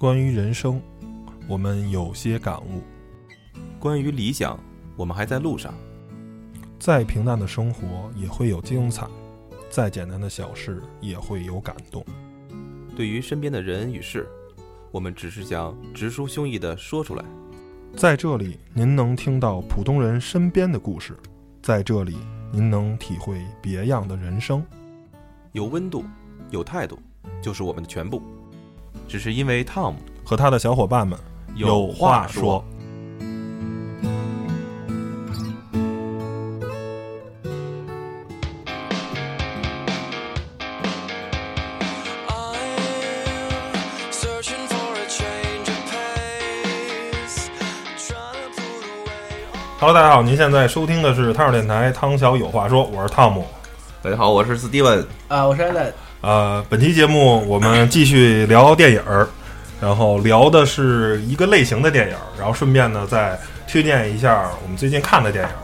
关于人生，我们有些感悟；关于理想，我们还在路上。再平淡的生活也会有精彩，再简单的小事也会有感动。对于身边的人与事，我们只是想直抒胸臆地说出来。在这里，您能听到普通人身边的故事；在这里，您能体会别样的人生。有温度，有态度，就是我们的全部。只是因为 Tom 和他的小伙伴们有话说。Hello，大家好，您现在收听的是汤小电台，汤小有话说，我是汤姆。大家好，我是 Steven。啊，我是艾伦。呃，本期节目我们继续聊电影儿，然后聊的是一个类型的电影儿，然后顺便呢再推荐一下我们最近看的电影儿。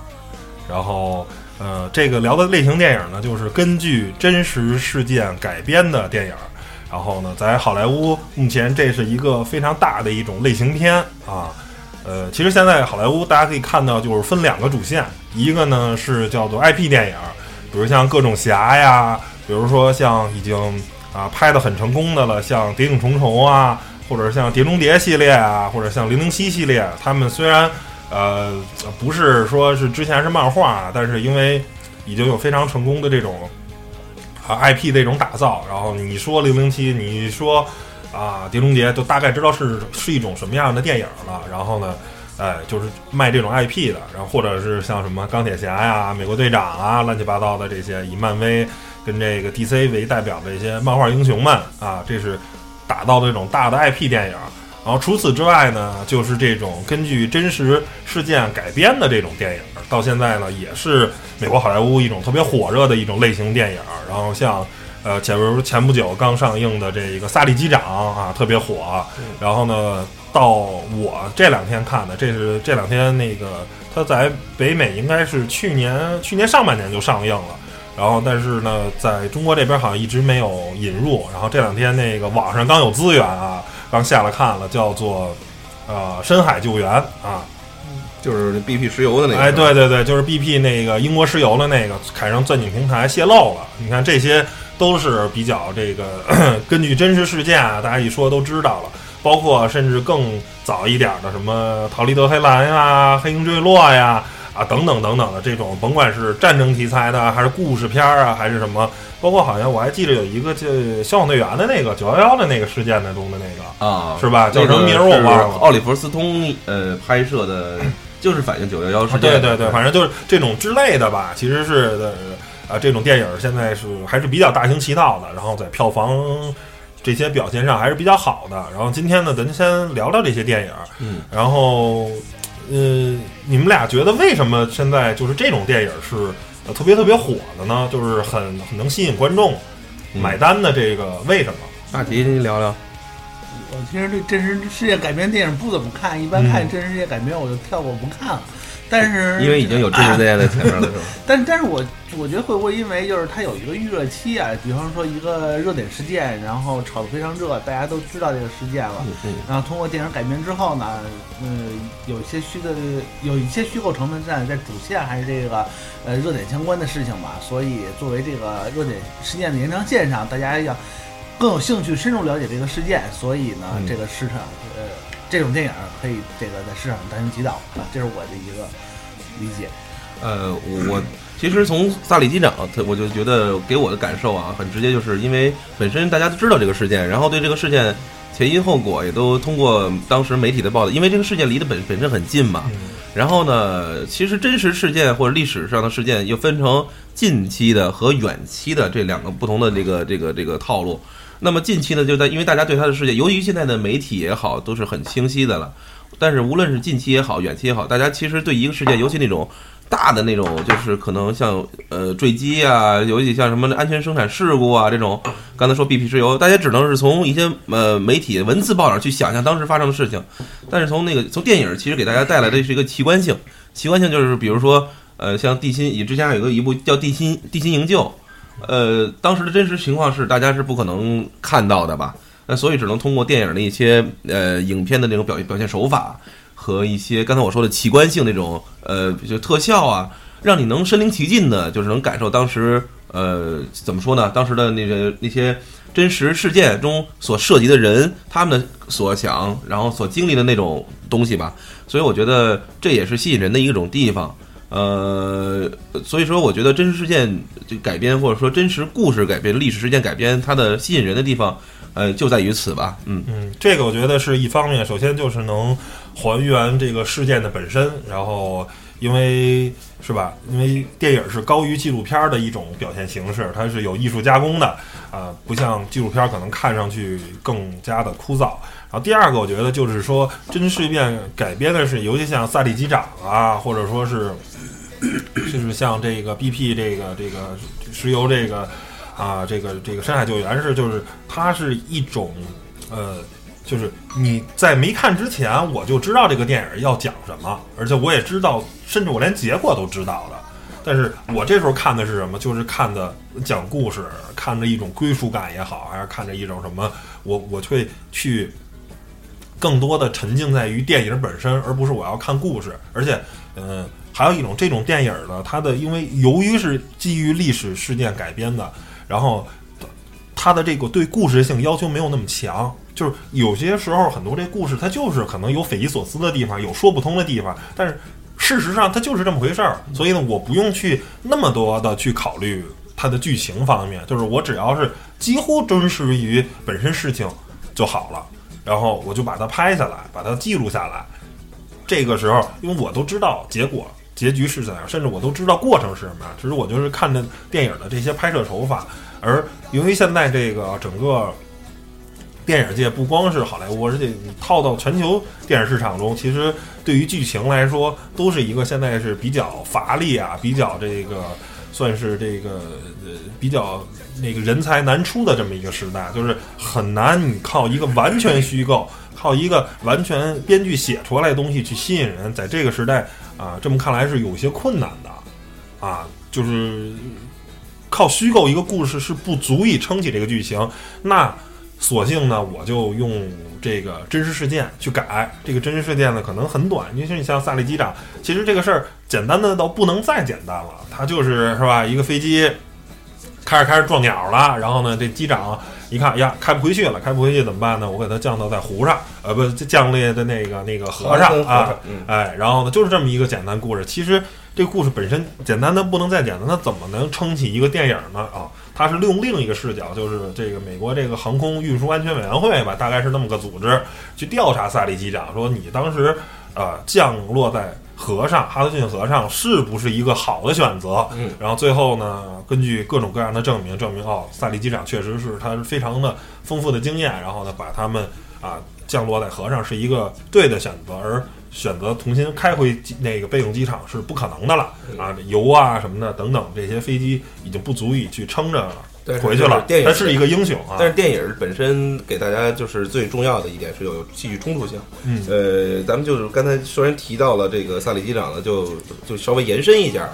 然后，呃，这个聊的类型电影呢，就是根据真实事件改编的电影儿。然后呢，在好莱坞目前这是一个非常大的一种类型片啊。呃，其实现在好莱坞大家可以看到，就是分两个主线，一个呢是叫做 IP 电影儿，比如像各种侠呀，比如说像已经啊拍的很成功的了，像《谍影重重》啊，或者像《碟中谍》系列啊，或者像《零零七》系列，他们虽然呃不是说是之前是漫画，但是因为已经有非常成功的这种啊 IP 的这种打造，然后你说《零零七》，你说。啊，碟中谍都大概知道是是一种什么样的电影了。然后呢，哎，就是卖这种 IP 的，然后或者是像什么钢铁侠呀、美国队长啊，乱七八糟的这些，以漫威跟这个 DC 为代表的一些漫画英雄们啊，这是打造的这种大的 IP 电影。然后除此之外呢，就是这种根据真实事件改编的这种电影，到现在呢，也是美国好莱坞一种特别火热的一种类型电影。然后像。呃，假如前不久刚上映的这一个《萨利机长》啊，特别火。然后呢，到我这两天看的，这是这两天那个他在北美应该是去年去年上半年就上映了。然后，但是呢，在中国这边好像一直没有引入。然后这两天那个网上刚有资源啊，刚下来看了，叫做呃《深海救援》啊，就是 BP 石油的那个。哎，对对对，就是 BP 那个英国石油的那个凯上钻井平台泄露了。你看这些。都是比较这个 根据真实事件啊，大家一说都知道了。包括甚至更早一点的什么《逃离德黑兰》呀，《黑鹰坠落》呀，啊等等等等的这种，甭管是战争题材的，还是故事片儿啊，还是什么，包括好像我还记得有一个叫《消防队员》的那个九幺幺的那个事件的中的那个啊，是吧？叫什么名儿我忘了。奥利弗斯通呃拍摄的，就是反映九幺幺事件。对对对，反正就是这种之类的吧，其实是的。啊，这种电影现在是还是比较大行其道的，然后在票房这些表现上还是比较好的。然后今天呢，咱先聊聊这些电影。嗯，然后，呃，你们俩觉得为什么现在就是这种电影是特别特别火的呢？就是很很能吸引观众买单的这个为什么？大吉，您聊聊。我其实对真实世界改编电影不怎么看，一般看真实世界改编我就跳过不看了。但是因为已经有真实事件在前面了，是吧？但但是我我觉得会不会因为就是它有一个预热期啊？比方说一个热点事件，然后炒得非常热，大家都知道这个事件了，然后通过电影改编之后呢，嗯，有一些虚的，有一些虚构成分在在主线还是这个呃热点相关的事情吧。所以作为这个热点事件的延长线上，大家要更有兴趣深入了解这个事件，所以呢，这个市场呃。这种电影可以这个在市场大行其道啊，这是我的一个理解。呃，我其实从萨利机长，他我就觉得给我的感受啊，很直接，就是因为本身大家都知道这个事件，然后对这个事件前因后果也都通过当时媒体的报道，因为这个事件离得本本身很近嘛。然后呢，其实真实事件或者历史上的事件又分成近期的和远期的这两个不同的这个这个这个套路。那么近期呢，就在因为大家对他的世界，由于现在的媒体也好，都是很清晰的了。但是无论是近期也好，远期也好，大家其实对一个事件，尤其那种大的那种，就是可能像呃坠机啊，尤其像什么安全生产事故啊这种，刚才说 BP 石油，大家只能是从一些呃媒体文字报道去想象当时发生的事情。但是从那个从电影，其实给大家带来的是一个奇观性，奇观性就是比如说呃像地心，以之前还有个一部叫《地心地心营救》。呃，当时的真实情况是，大家是不可能看到的吧？那所以只能通过电影的一些呃影片的那种表表现手法和一些刚才我说的奇观性那种呃就特效啊，让你能身临其境的，就是能感受当时呃怎么说呢？当时的那个那些真实事件中所涉及的人，他们的所想，然后所经历的那种东西吧。所以我觉得这也是吸引人的一种地方。呃，所以说我觉得真实事件就改编，或者说真实故事改编、历史事件改编，它的吸引人的地方，呃，就在于此吧。嗯嗯，这个我觉得是一方面，首先就是能还原这个事件的本身，然后因为是吧？因为电影是高于纪录片的一种表现形式，它是有艺术加工的啊，不像纪录片可能看上去更加的枯燥。然后第二个，我觉得就是说真实事件改编的是，尤其像《萨利机长》啊，或者说是。就是像这个 BP 这个这个石油这个啊，这个这个深海救援是，就是它是一种呃，就是你在没看之前，我就知道这个电影要讲什么，而且我也知道，甚至我连结果都知道的。但是我这时候看的是什么？就是看的讲故事，看着一种归属感也好，还是看着一种什么？我我会去更多的沉浸在于电影本身，而不是我要看故事。而且，嗯。还有一种这种电影呢，它的因为由于是基于历史事件改编的，然后它的这个对故事性要求没有那么强，就是有些时候很多这故事它就是可能有匪夷所思的地方，有说不通的地方，但是事实上它就是这么回事儿，所以呢，我不用去那么多的去考虑它的剧情方面，就是我只要是几乎真实于本身事情就好了，然后我就把它拍下来，把它记录下来，这个时候因为我都知道结果。结局是怎样？甚至我都知道过程是什么呀？只是我就是看着电影的这些拍摄手法。而由于现在这个整个电影界不光是好莱坞，而且你套到全球电影市场中，其实对于剧情来说，都是一个现在是比较乏力啊，比较这个算是这个呃比较那个人才难出的这么一个时代，就是很难你靠一个完全虚构，靠一个完全编剧写出来的东西去吸引人，在这个时代。啊，这么看来是有些困难的，啊，就是靠虚构一个故事是不足以撑起这个剧情。那索性呢，我就用这个真实事件去改。这个真实事件呢，可能很短，因为你像萨利机长，其实这个事儿简单的到不能再简单了。他就是是吧，一个飞机开始开始撞鸟了，然后呢，这机长。一看呀，开不回去了，开不回去怎么办呢？我给他降到在湖上，呃，不，降落在那个那个河上啊，哎，然后呢，就是这么一个简单故事。其实这故事本身简单的不能再简单，它怎么能撑起一个电影呢？啊，它是利用另一个视角，就是这个美国这个航空运输安全委员会吧，大概是那么个组织，去调查萨利机长，说你当时呃降落在。河上，哈德逊河上是不是一个好的选择？嗯，然后最后呢，根据各种各样的证明，证明哦，萨利机长确实是他非常的丰富的经验，然后呢，把他们啊降落在河上是一个对的选择，而选择重新开回那个备用机场是不可能的了啊，油啊什么的等等这些飞机已经不足以去撑着了。回去了，他是一个英雄啊。但是电影本身给大家就是最重要的一点是有戏剧冲突性。嗯，呃，咱们就是刚才虽然提到了这个萨里机长呢，就就稍微延伸一下，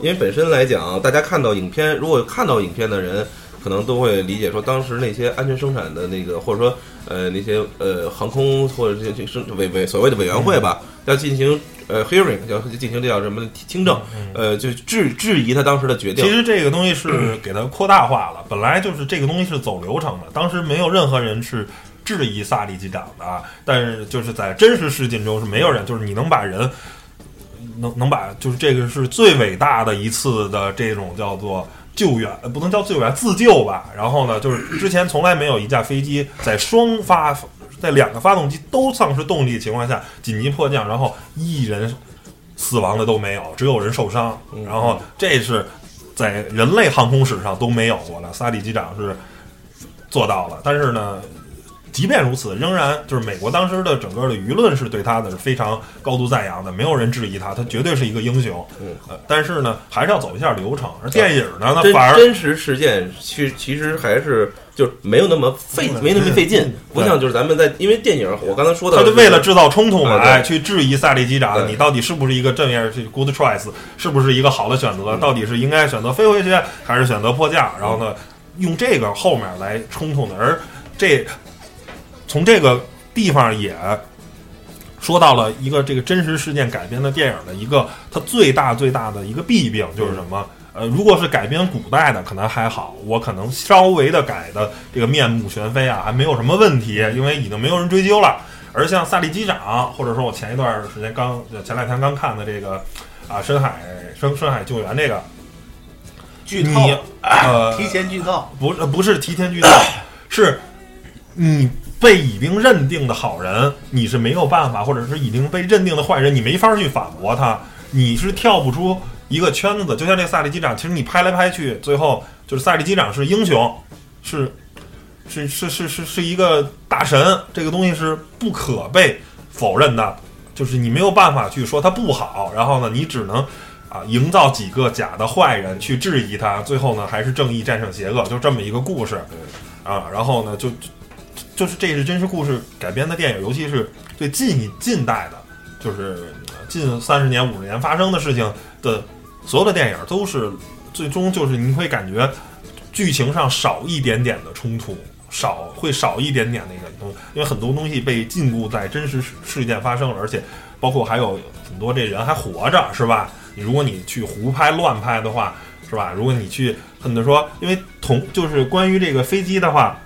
因为本身来讲，大家看到影片，如果看到影片的人，可能都会理解说，当时那些安全生产的那个，或者说呃那些呃航空或者这这生委委所谓的委员会吧，要进行。呃，hearing 要进行这叫什么听证？呃，就质质疑他当时的决定。其实这个东西是给他扩大化了，本来就是这个东西是走流程的。当时没有任何人是质疑萨利机长的，但是就是在真实事件中是没有人，就是你能把人能能把，就是这个是最伟大的一次的这种叫做救援，不能叫救援自救吧？然后呢，就是之前从来没有一架飞机在双发。在两个发动机都丧失动力的情况下紧急迫降，然后一人死亡的都没有，只有人受伤。然后这是在人类航空史上都没有过的，萨利机长是做到了。但是呢，即便如此，仍然就是美国当时的整个的舆论是对他的是非常高度赞扬的，没有人质疑他，他绝对是一个英雄。呃，但是呢，还是要走一下流程。而电影呢，那反而真实事件其其实还是。就是没有那么费，没那么费劲，不像就是咱们在，因为电影，我刚才说的，他就为了制造冲突嘛，哎，去质疑萨利机长，你到底是不是一个正面去 good choice，是不是一个好的选择，到底是应该选择飞回去，还是选择迫降？然后呢，用这个后面来冲突的，而这从这个地方也说到了一个这个真实事件改编的电影的一个它最大最大的一个弊病就是什么？呃，如果是改编古代的，可能还好，我可能稍微的改的这个面目全非啊，还没有什么问题，因为已经没有人追究了。而像萨利机长，或者说我前一段时间刚前两天刚看的这个啊深海深深海救援这个剧透你，呃提前剧透，不是不是提前剧透，是你被已经认定的好人，你是没有办法，或者是已经被认定的坏人，你没法去反驳他，你是跳不出一个圈子。就像这萨利机长，其实你拍来拍去，最后就是萨利机长是英雄，是是是是是是一个大神，这个东西是不可被否认的，就是你没有办法去说他不好，然后呢，你只能。啊，营造几个假的坏人去质疑他，最后呢还是正义战胜邪恶，就这么一个故事。啊，然后呢就就是这是真实故事改编的电影，尤其是对近近代的，就是近三十年五十年发生的事情的所有的电影，都是最终就是你会感觉剧情上少一点点的冲突，少会少一点点那个东，因为很多东西被禁锢在真实事件发生了，而且包括还有很多这人还活着，是吧？你如果你去胡拍乱拍的话，是吧？如果你去很多说，因为同就是关于这个飞机的话，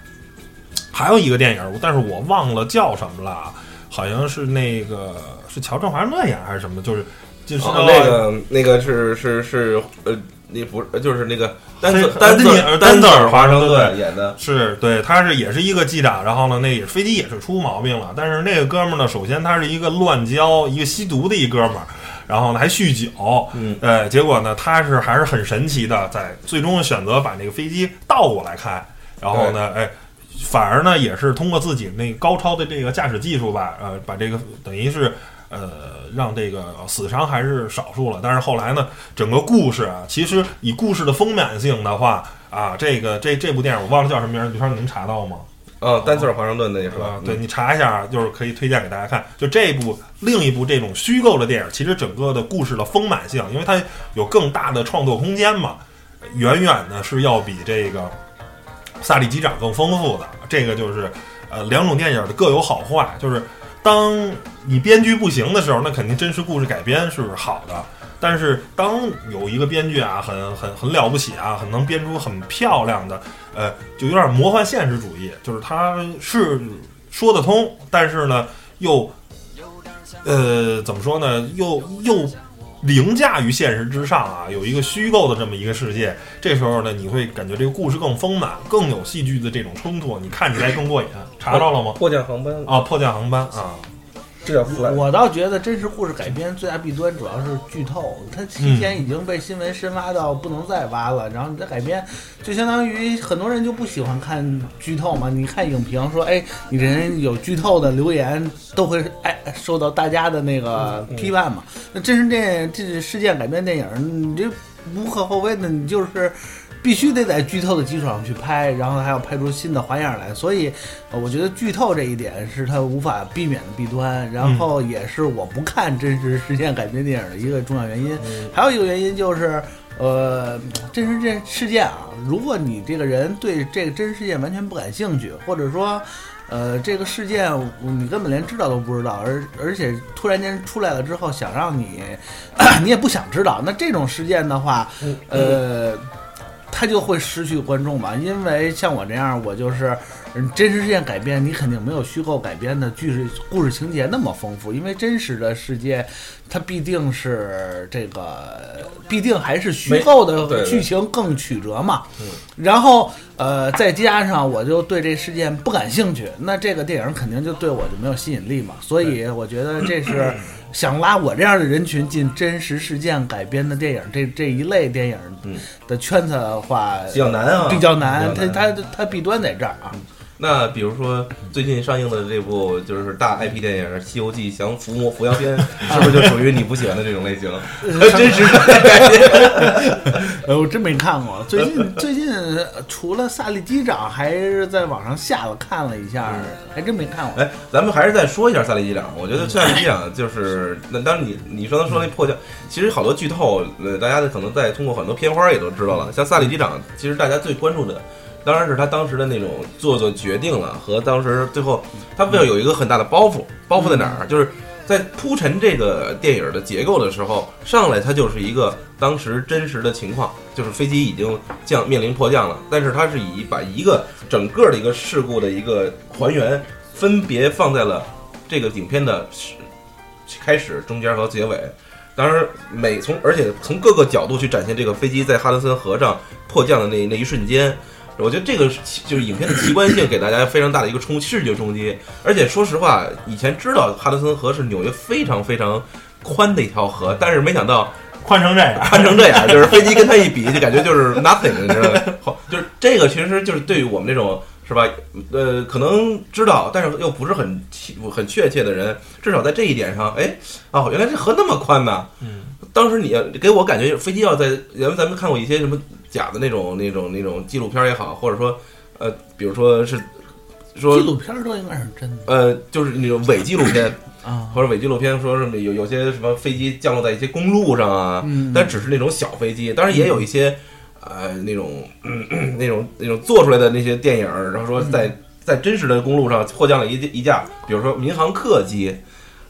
还有一个电影，但是我忘了叫什么了，好像是那个是乔振华盛顿演还是什么，就是就是、哦那个那个是是是呃，那不是就是那个丹黑泽丹泽丹丹泽尔华华盛盛顿顿演的，是对，他是也是一个机长，然后呢，那也飞机也是出毛病了，但是那个哥们儿呢，首先他是一个乱交、一个吸毒的一哥们儿，然后呢还酗酒，嗯，呃，结果呢他是还是很神奇的，在最终选择把那个飞机倒过来开，然后呢，哎，反而呢也是通过自己那高超的这个驾驶技术吧，呃，把这个等于是。呃，让这个死伤还是少数了，但是后来呢，整个故事啊，其实以故事的丰满性的话啊，这个这这部电影我忘了叫什么名儿，你能查到吗？哦，丹泽尔华盛顿那是吧啊？，对你查一下，就是可以推荐给大家看。就这部另一部这种虚构的电影，其实整个的故事的丰满性，因为它有更大的创作空间嘛，远远的是要比这个《萨利机长》更丰富的。这个就是呃两种电影的各有好坏，就是当你编剧不行的时候，那肯定真实故事改编是好的。但是当有一个编剧啊，很很很了不起啊，很能编出很漂亮的，呃，就有点魔幻现实主义，就是他是说得通，但是呢，又呃怎么说呢，又又凌驾于现实之上啊，有一个虚构的这么一个世界。这时候呢，你会感觉这个故事更丰满，更有戏剧的这种冲突，你看起来更过瘾。查到了吗？迫降航班啊，迫降航班啊，这我倒觉得真实故事改编最大弊端主要是剧透，它提前已经被新闻深挖到不能再挖了，然后你再改编，就相当于很多人就不喜欢看剧透嘛。你看影评说，哎，你这人有剧透的留言都会哎受到大家的那个批判嘛。那真实电这事件改编电影，你这无可厚非的，你就是。必须得在剧透的基础上去拍，然后还要拍出新的花样来，所以，呃我觉得剧透这一点是它无法避免的弊端，然后也是我不看真实事件改编电影的一个重要原因。还有一个原因就是，呃，真实这事件啊，如果你这个人对这个真实事件完全不感兴趣，或者说，呃，这个事件你根本连知道都不知道，而而且突然间出来了之后，想让你，你也不想知道，那这种事件的话，呃。他就会失去观众嘛，因为像我这样，我就是真实事件改编，你肯定没有虚构改编的剧事故事情节那么丰富，因为真实的世界它必定是这个，必定还是虚构的剧情更曲折嘛。然后呃，再加上我就对这事件不感兴趣，那这个电影肯定就对我就没有吸引力嘛。所以我觉得这是想拉我这样的人群进真实事件改编的电影这这一类电影的圈子的话，比较难啊比较难。它它它弊端在这儿啊。那比如说最近上映的这部就是大 IP 电影《西游记降伏魔伏妖篇 》，是不是就属于你不喜欢的这种类型？真实的 我真没看过。最近最近呃除了萨利机长，还是在网上下了看了一下，还真没看过。哎，咱们还是再说一下萨利机长。我觉得萨利机长就是，那当然你你说说那破降，其实好多剧透，呃，大家可能在通过很多片花也都知道了。像萨利机长，其实大家最关注的当然是他当时的那种做做决定了，和当时最后他要有一个很大的包袱，包袱在哪儿？就是在铺陈这个电影的结构的时候，上来它就是一个当时真实的情况，就是飞机已经降面临迫降了，但是它是以把一个整个的一个事故的一个还原，分别放在了这个影片的始开始、中间和结尾。当然，每从而且从各个角度去展现这个飞机在哈德森河上迫降的那那一瞬间，我觉得这个是就是影片的奇观性给大家非常大的一个冲视觉冲击。而且说实话，以前知道哈德森河是纽约非常非常宽的一条河，但是没想到宽成这样，宽成这样，就是飞机跟它一比，就感觉就是 nothing，你知道吗？好，就是这个其实就是对于我们这种是吧？呃，可能知道，但是又不是很很确切的人，至少在这一点上，哎，哦，原来这河那么宽呐！嗯，当时你给我感觉飞机要在，原来咱们看过一些什么假的那种那种那种纪录片也好，或者说呃，比如说是说纪录片儿都应该是真的呃，就是那种伪纪录片。啊。或者伪纪录片说什么有有些什么飞机降落在一些公路上啊，嗯但只是那种小飞机，当然也有一些、呃那种、嗯、那种那种做出来的那些电影，然后说在、在真实的公路上迫降了一一架，比如说民航客机，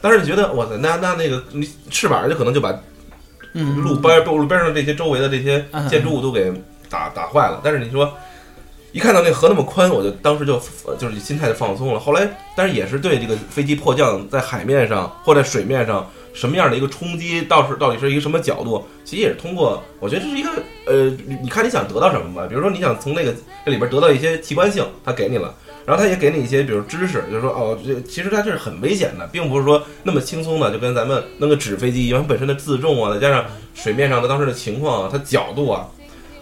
当时你觉得哇塞，那那那个你翅膀就可能就把嗯，路边路边上这些周围的这些嗯建筑物都给打打坏了。但是你说，一看到那河那么宽，我就当时就呃就是心态就放松了。后来，但是也是对这个飞机迫降在海面上或在水面上什么样的一个冲击，到是到底是一个什么角度，其实也是通过，我觉得这是一个呃，你你看你想得到什么吧。比如说你想从那个这里边得到一些奇观性，他给你了。然后他也给你一些，比如知识，就是说，哦，这其实它这是很危险的，并不是说那么轻松的，就跟咱们弄个纸飞机一样，本身的自重啊，再加上水面上的当时的情况啊，它角度啊，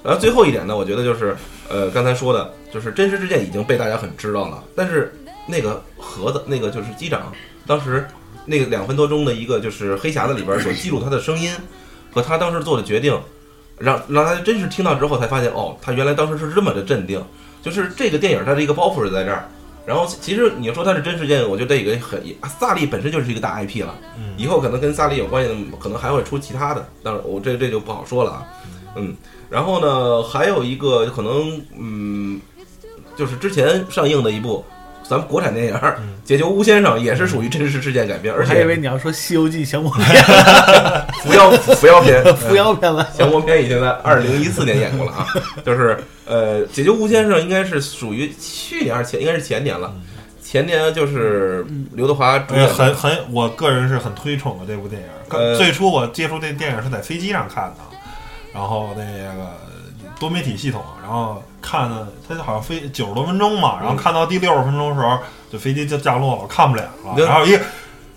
然后最后一点呢，我觉得就是，呃，刚才说的，就是真实事件已经被大家很知道了，但是那个盒子，那个就是机长当时那个两分多钟的一个就是黑匣子里边所记录他的声音和他当时做的决定，让让他真是听到之后才发现，哦，他原来当时是这么的镇定，就是这个电影它的一个包袱是在这儿。然后其实你要说它是真事件，我觉得这个很萨利本身就是一个大 IP 了，嗯以后可能跟萨利有关系的，可能还会出其他的，但是我这这就不好说了啊。嗯，然后呢，还有一个可能，嗯，就是之前上映的一部咱们国产电影《解救吴先生》，也是属于真实事件改编，而我还以为你要说《西游记》降魔篇 扶摇扶摇片，扶摇篇 了。降魔篇已经在二零一四年演过了啊，就是呃，解救吴先生应该是属于去年还是前，应该是前年了。前年就是刘德华很很，我个人是很推崇的这部电影。最初我接触这电影是在飞机上看的，然后那个多媒体系统，然后看的它好像飞九十多分钟嘛，然后看到第六十分钟的时候，就飞机就降落了，我看不了了，对。然后一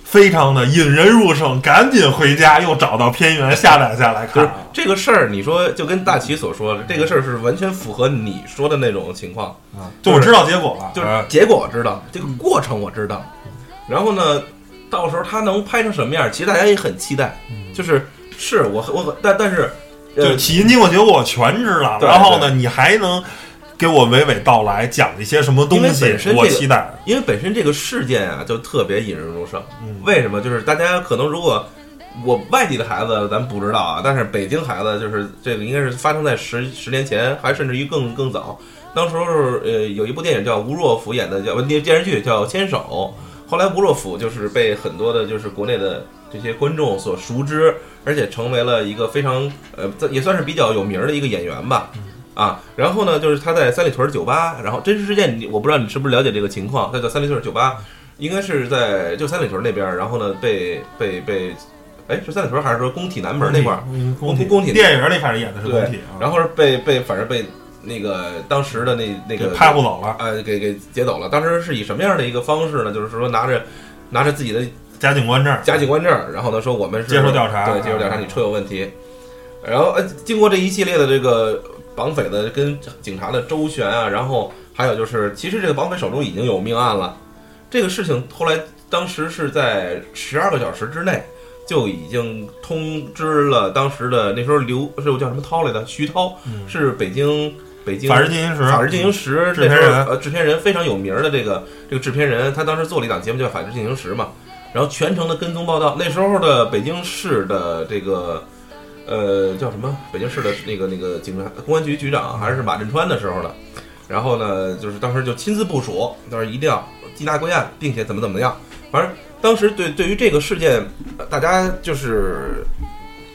非常的引人入胜，赶紧回家又找到片源下载下来就是看。这个事儿，你说就跟大齐所说的，这个事儿是完全符合你说的那种情况。啊，就我知道结果了，就是呃结果我知道，这个过程我知道，然后呢，到时候他能拍成什么样，其实大家也很期待。就是是我我但但是，就呃，起因经过结果我全知道，然后呢，你还能给我娓娓道来讲一些什么东西我期待。因为本身这个事件啊，就特别引人入胜。嗯为什么？就是大家可能如果我外地的孩子咱不知道啊，但是北京孩子就是这个应该是发生在十十年前，还甚至于更更早。当时候呃有一部电影叫吴若甫演的叫电电视剧叫《牵手》，后来吴若甫就是被很多的就是国内的这些观众所熟知，而且成为了一个非常呃这也算是比较有名儿的一个演员吧。啊，然后呢，就是他在三里屯酒吧，然后真实事件你我不知道你是不是了解这个情况，他在三里屯酒吧，应该是在就三里屯那边儿，然后呢被被被，哎是三里屯还是说工体南门那块儿？嗯工体工体电影里反正演的是工体啊，，然后是被被反正被那个当时的那那个拍不走了，呃给给劫走了。当时是以什么样的一个方式呢？就是说拿着拿着自己的加警官证，加警官证，然后呢说我们是接受调查。对，接受调查，啊你车有问题。然后呃，经过这一系列的这个绑匪的跟警察的周旋啊，然后还有就是，其实这个绑匪手中已经有命案了。这个事情后来当时是在十二个小时之内就已经通知了当时的那时候刘是叫什么涛来的徐涛，嗯。是北京北京法制进行时，法制进行时制片人。呃制片人非常有名儿的这个这个制片人，他当时做了一档节目叫《法制进行时》嘛，然后全程的跟踪报道。那时候的北京市的这个呃叫什么？北京市的那个那个警察公安局局长还是马振川的时候呢。然后呢，就是当时就亲自部署，但是一定要缉拿归案，并且怎么怎么样。反正当时对对于这个事件，呃大家就是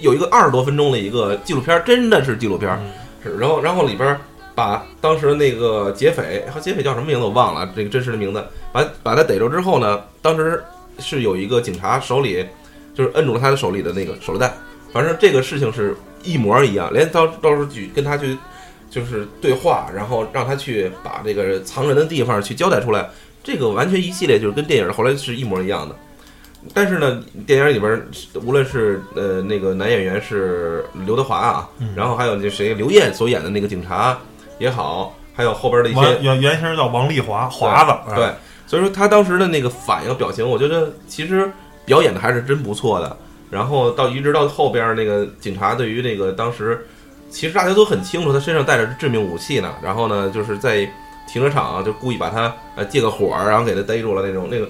有一个二十多分钟的一个纪录片儿，真的是纪录片儿。是，然后然后里边儿把当时那个劫匪，和劫匪叫什么名字我忘了，这个真实的名字，把把他逮住之后呢，当时是有一个警察手里就是摁住了他的手里的那个手榴弹，反正这个事情是一模一样，连到到时候去跟他去就是对话，然后让他去把这个藏人的地方去交代出来，这个完全一系列就是跟电影后来是一模一样的。但是呢，电影里边儿无论是呃那个男演员是刘德华啊，然后还有那谁刘烨所演的那个警察也好，还有后边的一些原原原型叫王丽华，华子，哎对，所以说他当时的那个反应表情，我觉得其实表演的还是真不错的。然后到一直到后边那个警察对于那个当时，其实大家都很清楚他身上带着致命武器呢。然后呢，就是在停车场就故意把他呃借个火儿，然后给他逮住了那种那个。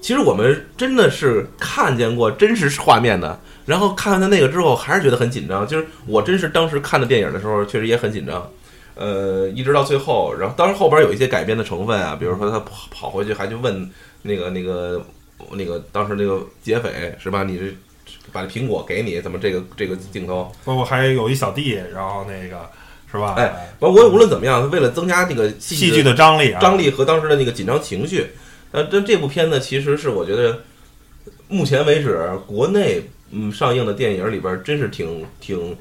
其实我们真的是看见过真实画面的，然后看完他那个之后，还是觉得很紧张。就是我真是当时看的电影的时候，确实也很紧张。呃，一直到最后，然后当然后边有一些改编的成分啊，比如说他跑跑回去还去问那个那个那个当时那个劫匪是吧？你这把苹果给你，怎么这个这个镜头？包括还有一小弟，然后那个是吧？哎，完我无论怎么样，为了增加这个戏戏剧的张力啊，张力和当时的那个紧张情绪，呃，这这部片子其实是我觉得目前为止国内嗯上映的电影里边真是挺挺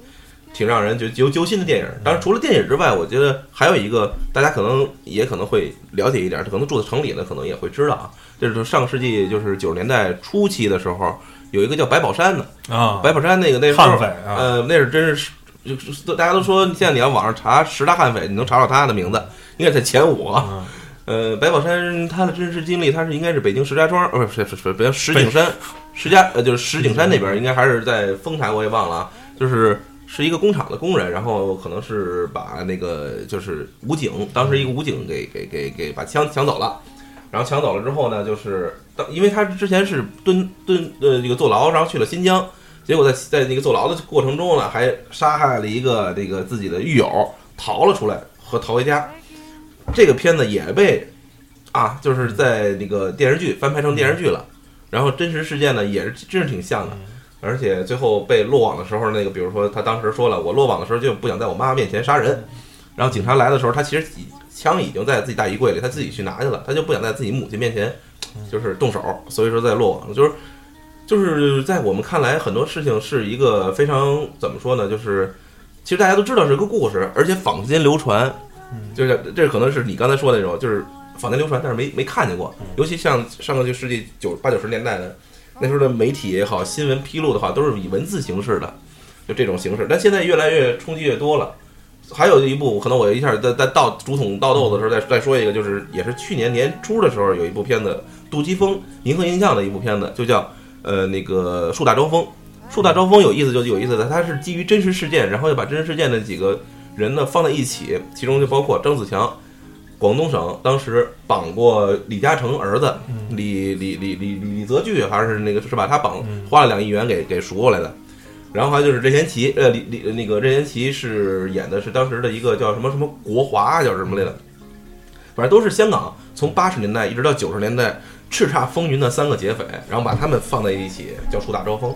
挺让人就揪揪心的电影。当然，除了电影之外，我觉得还有一个大家可能也可能会了解一点，可能住在城里呢，可能也会知道啊。这是上个世纪就是九十年代初期的时候，有一个叫白宝山的啊，白宝山那个那时候悍匪啊，呃，那是真是，就是大家都说，现在你要网上查十大悍匪，你能查到他的名字，应该在前五。嗯呃，白宝山他的真实经历，他是应该是北京石家庄，呃，不是是是北京石景山，石家呃就是石景山那边，应该还是在丰台，我也忘了啊，就是是一个工厂的工人，然后可能是把那个就是武警，当时一个武警给给给给把枪抢走了，然后抢走了之后呢，就是当因为他之前是蹲蹲呃这个坐牢，然后去了新疆。结果在在那个坐牢的过程中呢，还杀害了一个这个自己的狱友，逃了出来和逃回家。这个片子也被啊，就是在那个电视剧翻拍成电视剧了。然后真实事件呢，也是真是挺像的。而且最后被落网的时候，那个比如说他当时说了，我落网的时候就不想在我妈妈面前杀人。然后警察来的时候，他其实已枪已经在自己大衣柜里，他自己去拿去了，他就不想在自己母亲面前就是动手，所以说在落网，就是就是在我们看来，很多事情是一个非常怎么说呢？就是其实大家都知道是个故事，而且坊间流传，就是这可能是你刚才说的那种，就是坊间流传，但是没没看见过。尤其像上个世纪九八九十年代的那时候的媒体也好，新闻披露的话，都是以文字形式的，就这种形式。但现在越来越冲击越多了。还有一部，可能我一下在在倒竹筒倒豆子的时候再再说一个，就是也是去年年初的时候有一部片子，杜琪峰、银河映像的一部片子，就叫呃那个树大招风。树大招风有意思就有意思的，它是基于真实事件，然后又把真实事件的几个人呢放在一起，其中就包括张子强，广东省当时绑过李嘉诚儿子李李李李李李泽钜还是那个是把？他绑花了两亿元给给赎过来的。然后还有就是任贤齐，呃，李李那个任贤齐是演的是当时的一个叫什么什么国华叫什么来着，反正都是香港从八十年代一直到九十年代叱咤风云的三个劫匪，然后把他们放在一起叫树大招风。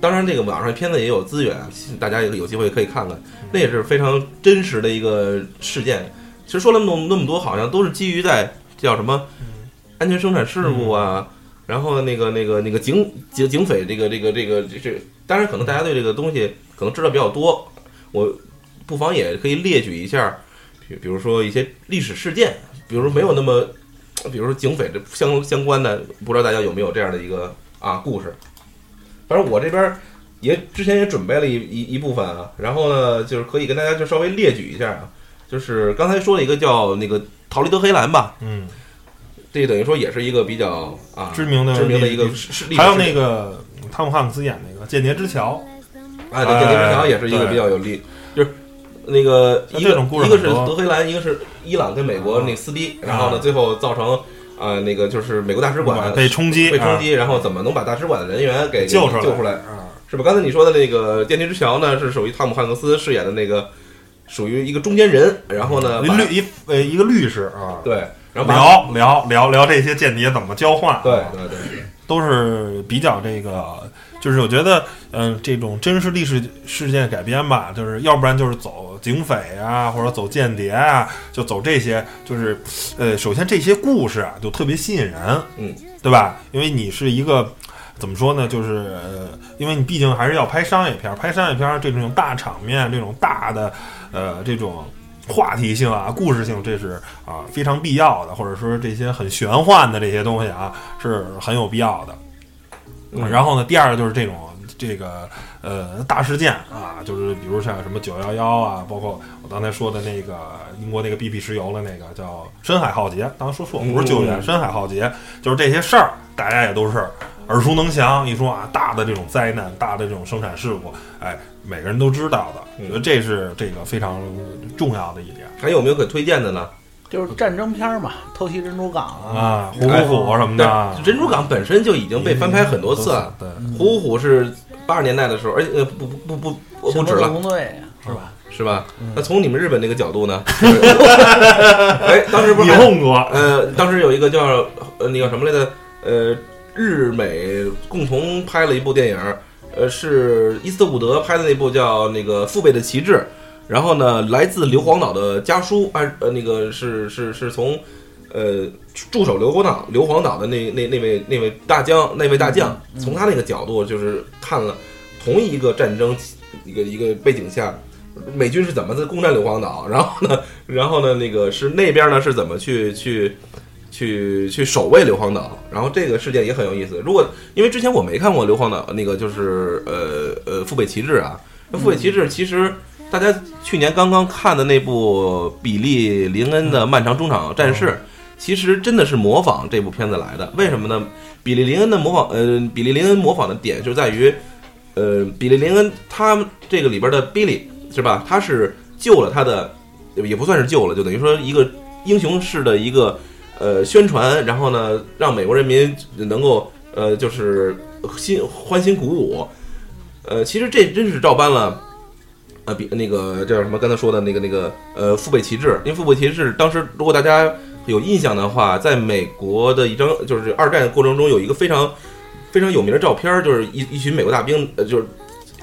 当然，这个网上片子也有资源，大家也有机会可以看看，那也是非常真实的一个事件。其实说了那么那么多，好像都是基于在叫什么安全生产事故啊，然后那个那个那个警警警匪这个这个这个这这，当然可能大家对这个东西可能知道比较多，我不妨也可以列举一下，比比如说一些历史事件，比如说没有那么，比如说警匪这相相关的，不知道大家有没有这样的一个啊故事。反正我这边也之前也准备了一一一部分啊，然后呢，就是可以跟大家就稍微列举一下啊，就是刚才说了一个叫那个逃离德黑兰吧，嗯，这等于说也是一个比较啊知名的知名的一个历是还有那个汤姆汉克斯演那个《间谍之桥哎，对，间谍之桥也是一个比较有利，就是那个一个一个是德黑兰，一个是伊朗跟美国那撕逼，然后呢，最后造成啊那个就是美国大使馆被冲击，被冲击，然后怎么能把大使馆的人员给给救出来救出来？啊，是吧？刚才你说的那个《间谍之桥》呢，是属于汤姆汉克斯饰演的那个属于一个中间人，然后呢，一律一呃一个律师啊，对，然后聊聊聊聊这些间谍怎么交换啊，对对对对，都是比较这个，就是我觉得，嗯、这种真实历史事件改编吧，就是要不然就是走警匪啊，或者走间谍啊，就走这些，就是，呃，首先这些故事啊，就特别吸引人，嗯，对吧？因为你是一个。怎么说呢？就是呃，因为你毕竟还是要拍商业片儿，拍商业片儿这种大场面、这种大的呃这种话题性啊、故事性，这是啊非常必要的，或者说这些很玄幻的这些东西啊，是很有必要的。嗯然后呢，第二个就是这种这个呃大事件啊，就是比如像什么九幺幺啊，包括我刚才说的那个英国那个 BP 石油的那个叫深海浩劫，当时说错，不是救援，嗯深海浩劫，就是这些事儿，大家也都是耳熟能详。一说啊，大的这种灾难，大的这种生产事故，哎，每个人都知道的，嗯我觉得这是这个非常重要的一点还有没有可推荐的呢？就是战争片儿嘛，偷袭珍珠港啊，啊，虎虎虎什么的，珍珠港本身就已经被翻拍很多次了。对，虎虎虎是八十年代的时候，而且呃不不不不不不止了，队是吧？是吧？那从你们日本那个角度呢？哎，当时不是你还碰过呃，当时有一个叫呃那个什么来着？呃，日美共同拍了一部电影，呃，是伊斯特伍德拍的那部叫那个《父辈的旗帜》。然后呢，来自硫磺岛的家书，按呃那个是是是从呃驻守硫磺岛硫磺岛的那那那位那位大将那位大将，从他那个角度就是看了同一个战争一个一个背景下，美军是怎么在攻占硫磺岛，然后呢，然后呢那个是那边呢是怎么去去去去守卫硫磺岛，然后这个事件也很有意思。如果因为之前我没看过硫磺岛那个就是呃呃父辈旗帜啊，那父辈旗帜其实。大家去年刚刚看的那部比利林恩的《漫长中场战事》，其实真的是模仿这部片子来的。为什么呢？比利林恩的模仿，呃，比利林恩模仿的点就在于，呃，比利林恩他这个里边的 Billy 是吧？他是救了他的，也不算是救了，就等于说一个英雄式的一个呃宣传，然后呢，让美国人民能够呃就是心欢欣鼓舞。呃，其实这真是照搬了。呃，比那个叫什么？刚才说的那个那个呃，父辈旗帜，因为父辈旗帜当时如果大家有印象的话，在美国的一张就是二战过程中有一个非常非常有名的照片，就是一一群美国大兵，呃，就是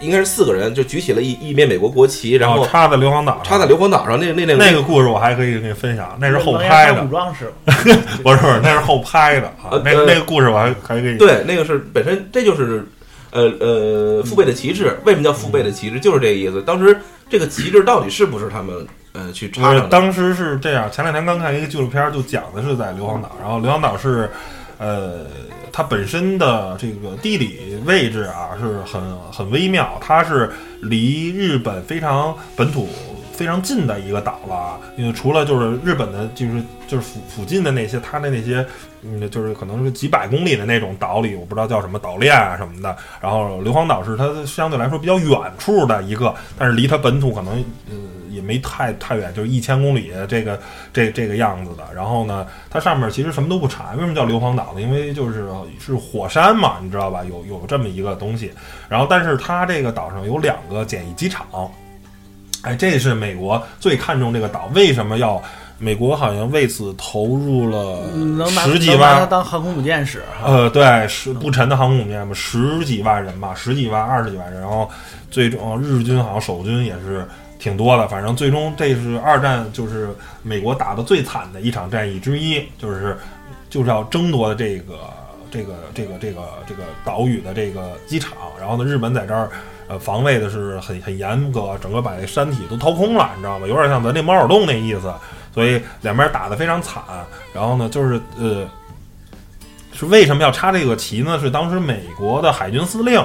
应该是四个人，就举起了一一面美国国旗，然后插在硫磺岛上，插在硫磺岛上。那那那 那个故事我还可以给你分享，那是后拍的山武，装是不是不是，那是后拍的啊呃。那个呃那个故事我还还可以。对，那个是本身这就是呃呃父辈的旗帜。为什么叫父辈的旗帜？就是这个意思。当时这个旗帜到底是不是他们呃去插上的？当时是这样，前两天刚看一个纪录片，就讲的是在硫磺岛，然后硫磺岛是，呃，它本身的这个地理位置啊是很很微妙，它是离日本非常本土非常近的一个岛了，因为除了就是日本的，就是就是附附近的那些，它的那些，嗯，就是可能是几百公里的那种岛里，我不知道叫什么岛链啊什么的。然后硫磺岛是它相对来说比较远处的一个，但是离它本土可能嗯没太太远，就是一千公里这个这这个样子的。然后呢，它上面其实什么都不产，为什么叫硫磺岛呢？因为就是是火山嘛，你知道吧？有有这么一个东西。然后，但是它这个岛上有两个简易机场。哎，这是美国最看重这个岛，为什么要？美国好像为此投入了十几万拿它万，当航空母舰使。呃，对，十不沉的航空母舰嘛，十几万人吧，十几万、二十几万人，然后最终呃日军好像守军也是挺多的，反正最终这是二战就是美国打的最惨的一场战役之一，就是就是要争夺这个这个这个这个这个岛屿的这个机场，然后呢，日本在这儿。呃，防卫的是很很严格，整个把这山体都掏空了，你知道吗？有点像咱那猫耳洞那意思，所以两边打得非常惨。然后呢，就是呃，是为什么要插这个旗呢？是当时美国的海军司令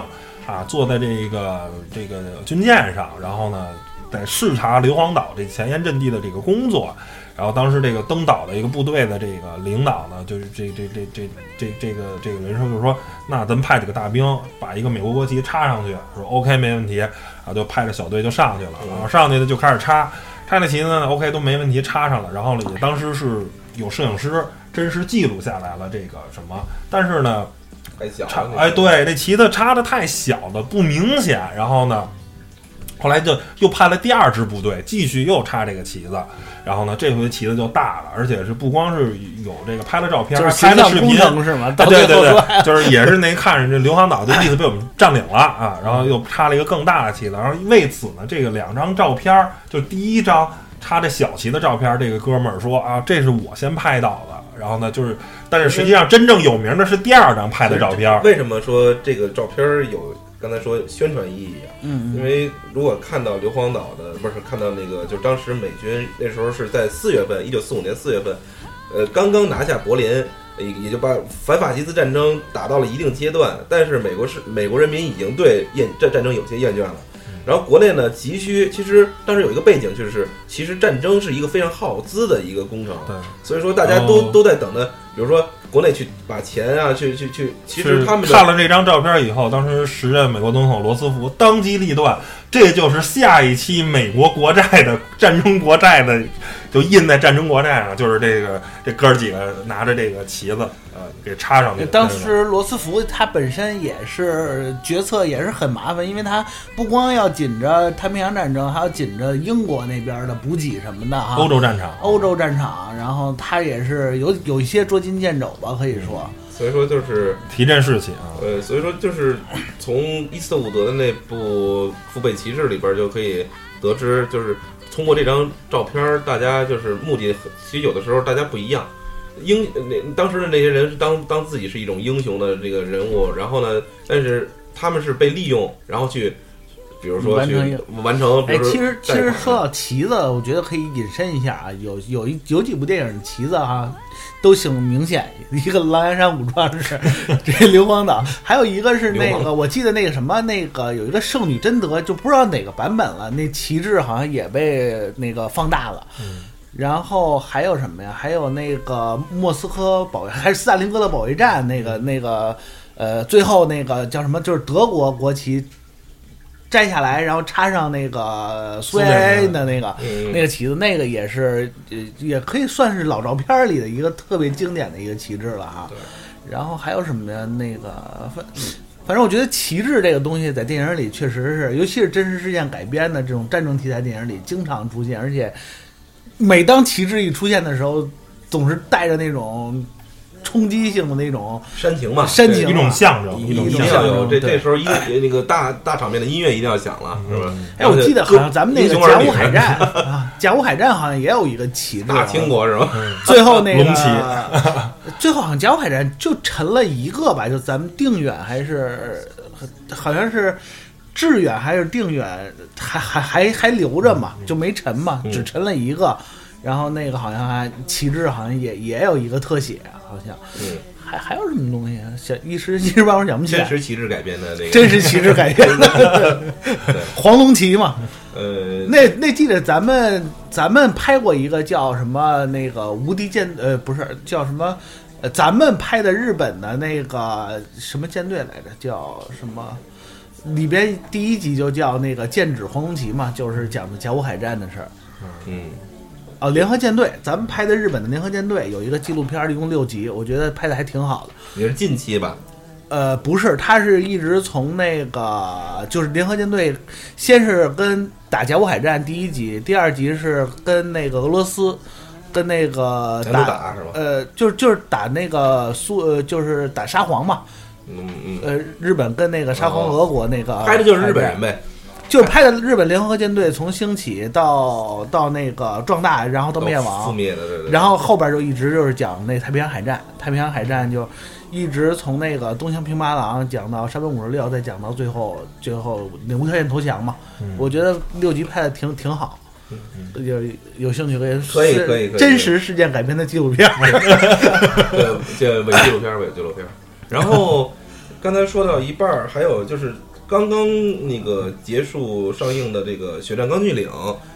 啊，坐在这个这个军舰上，然后呢，在视察硫磺岛这前沿阵地的这个工作。然后当时这个登岛的一个部队的这个领导呢，就是这这这这这这个这个人说，就是说，那咱们派几个大兵把一个美国国旗插上去，说 OK 没问题，啊，就派着小队就上去了，然后上去呢就开始插，插那旗子呢 OK 都没问题，插上了，然后也当时是有摄影师真实记录下来了这个什么，但是呢。太小哎，对，这旗子插的太小了，不明显。然后呢，后来就又派了第二支部队，继续又插这个旗子。然后呢，这回旗子就大了，而且是不光是有这个拍了照片，就是拍了视频，是吗？对对对，就是也是那看着这硫磺岛就意思被我们占领了啊。然后又插了一个更大的旗子，然后为此呢，这个两张照片，就第一张插着小旗的照片，这个哥们儿说啊，这是我先拍到的。然后呢，就是，但是实际上真正有名的是第二张拍的照片。为什么说这个照片有？刚才说宣传意义啊，嗯，因为如果看到硫磺岛的，不是看到那个，就当时美军那时候是在四月份，一九四五年四月份，呃，刚刚拿下柏林，也也就把反法西斯战争打到了一定阶段，但是美国是美国人民已经对厌战战争有些厌倦了，然后国内呢急需，其实当时有一个背景就是，其实战争是一个非常耗资的一个工程，对，所以说大家都都在等着，比如说。国内去把钱啊，去去去，其实他们看了这张照片以后，当时时任美国总统罗斯福当机立断，这就是下一期美国国债的战争国债的，就印在战争国债上，就是这个这哥儿几个拿着这个旗子，呃，给插上去。当时罗斯福他本身也是决策也是很麻烦，因为他不光要紧着太平洋战争，还要紧着英国那边的补给什么的哈。欧洲战场，欧洲战场，然后他也是有有一些捉襟见肘。吧，可以说，所以说就是提振士气啊。呃，所以说就是从伊斯特伍德的那部《父辈骑士》里边就可以得知，就是通过这张照片，大家就是目的，其实有的时候大家不一样。英那当时的那些人是当当自己是一种英雄的这个人物，然后呢，但是他们是被利用，然后去，比如说去完成。哎，其实其实说到旗子，我觉得可以引申一下啊，有有一有几部电影旗子哈。都挺明显，一个狼牙山五壮士 这硫磺岛，还有一个是那个，我记得那个什么，那个有一个圣女贞德，就不知道哪个版本了，那旗帜好像也被那个放大了。然后还有什么呀？还有那个莫斯科保卫，还是斯大林格勒保卫战那个那个，呃，最后那个叫什么？就是德国国旗。摘下来，然后插上那个苏维埃的那个那个旗子，那个也是，也可以算是老照片里的一个特别经典的一个旗帜了啊。然后还有什么呀？那个反反正我觉得旗帜这个东西在电影里确实是，尤其是真实事件改编的这种战争题材电影里经常出现，而且每当旗帜一出现的时候，总是带着那种。冲击性的那种煽情嘛，煽情一种象征，一种象征。这这时候音那个大大场面的音乐一定要响了，是吧？哎，我记得好像咱们那个甲午海战 啊，甲午海战好像也有一个旗帜，大清国是吧？最后那个龙旗，最后好像甲午海战就沉了一个吧？就咱们定远还是好像是致远还是定远，还还还还留着嘛，就没沉嘛，只沉了一个。然后那个好像还旗帜好像也也有一个特写，好像，嗯，还还有什么东西啊？想一时一时半会儿想不起来。真实旗帜改编的那个。真实旗帜改编的，黄龙旗嘛。呃，那那记得咱们咱们拍过一个叫什么那个无敌舰呃不是叫什么，呃咱们拍的日本的那个什么舰队来着？叫什么？里边第一集就叫那个剑指黄龙旗嘛，就是讲的甲午海战的事儿。嗯。哦，联合舰队，咱们拍的日本的联合舰队有一个纪录片，一共六集，我觉得拍的还挺好的。也是近期吧？呃，不是，他是一直从那个就是联合舰队，先是跟打甲午海战第一集，第二集是跟那个俄罗斯，跟那个打是吧？呃，就是就是打那个苏，呃，就是打沙皇嘛。嗯嗯。呃，日本跟那个沙皇俄国那个拍的就是日本人呗。就是拍的日本联合舰队从兴起到到那个壮大，然后到灭亡，灭的，对对。然后后边就一直就是讲那太平洋海战，太平洋海战就一直从那个东乡平八郎讲到山本五十六，再讲到最后最后那无条件投降嘛。我觉得六集拍的挺挺好，有有兴趣可以可以可以真实事件改编的纪录片，对，这伪纪录片伪纪录片。然后刚才说到一半儿，还有就是。刚刚那个结束上映的这个《血战钢锯岭》，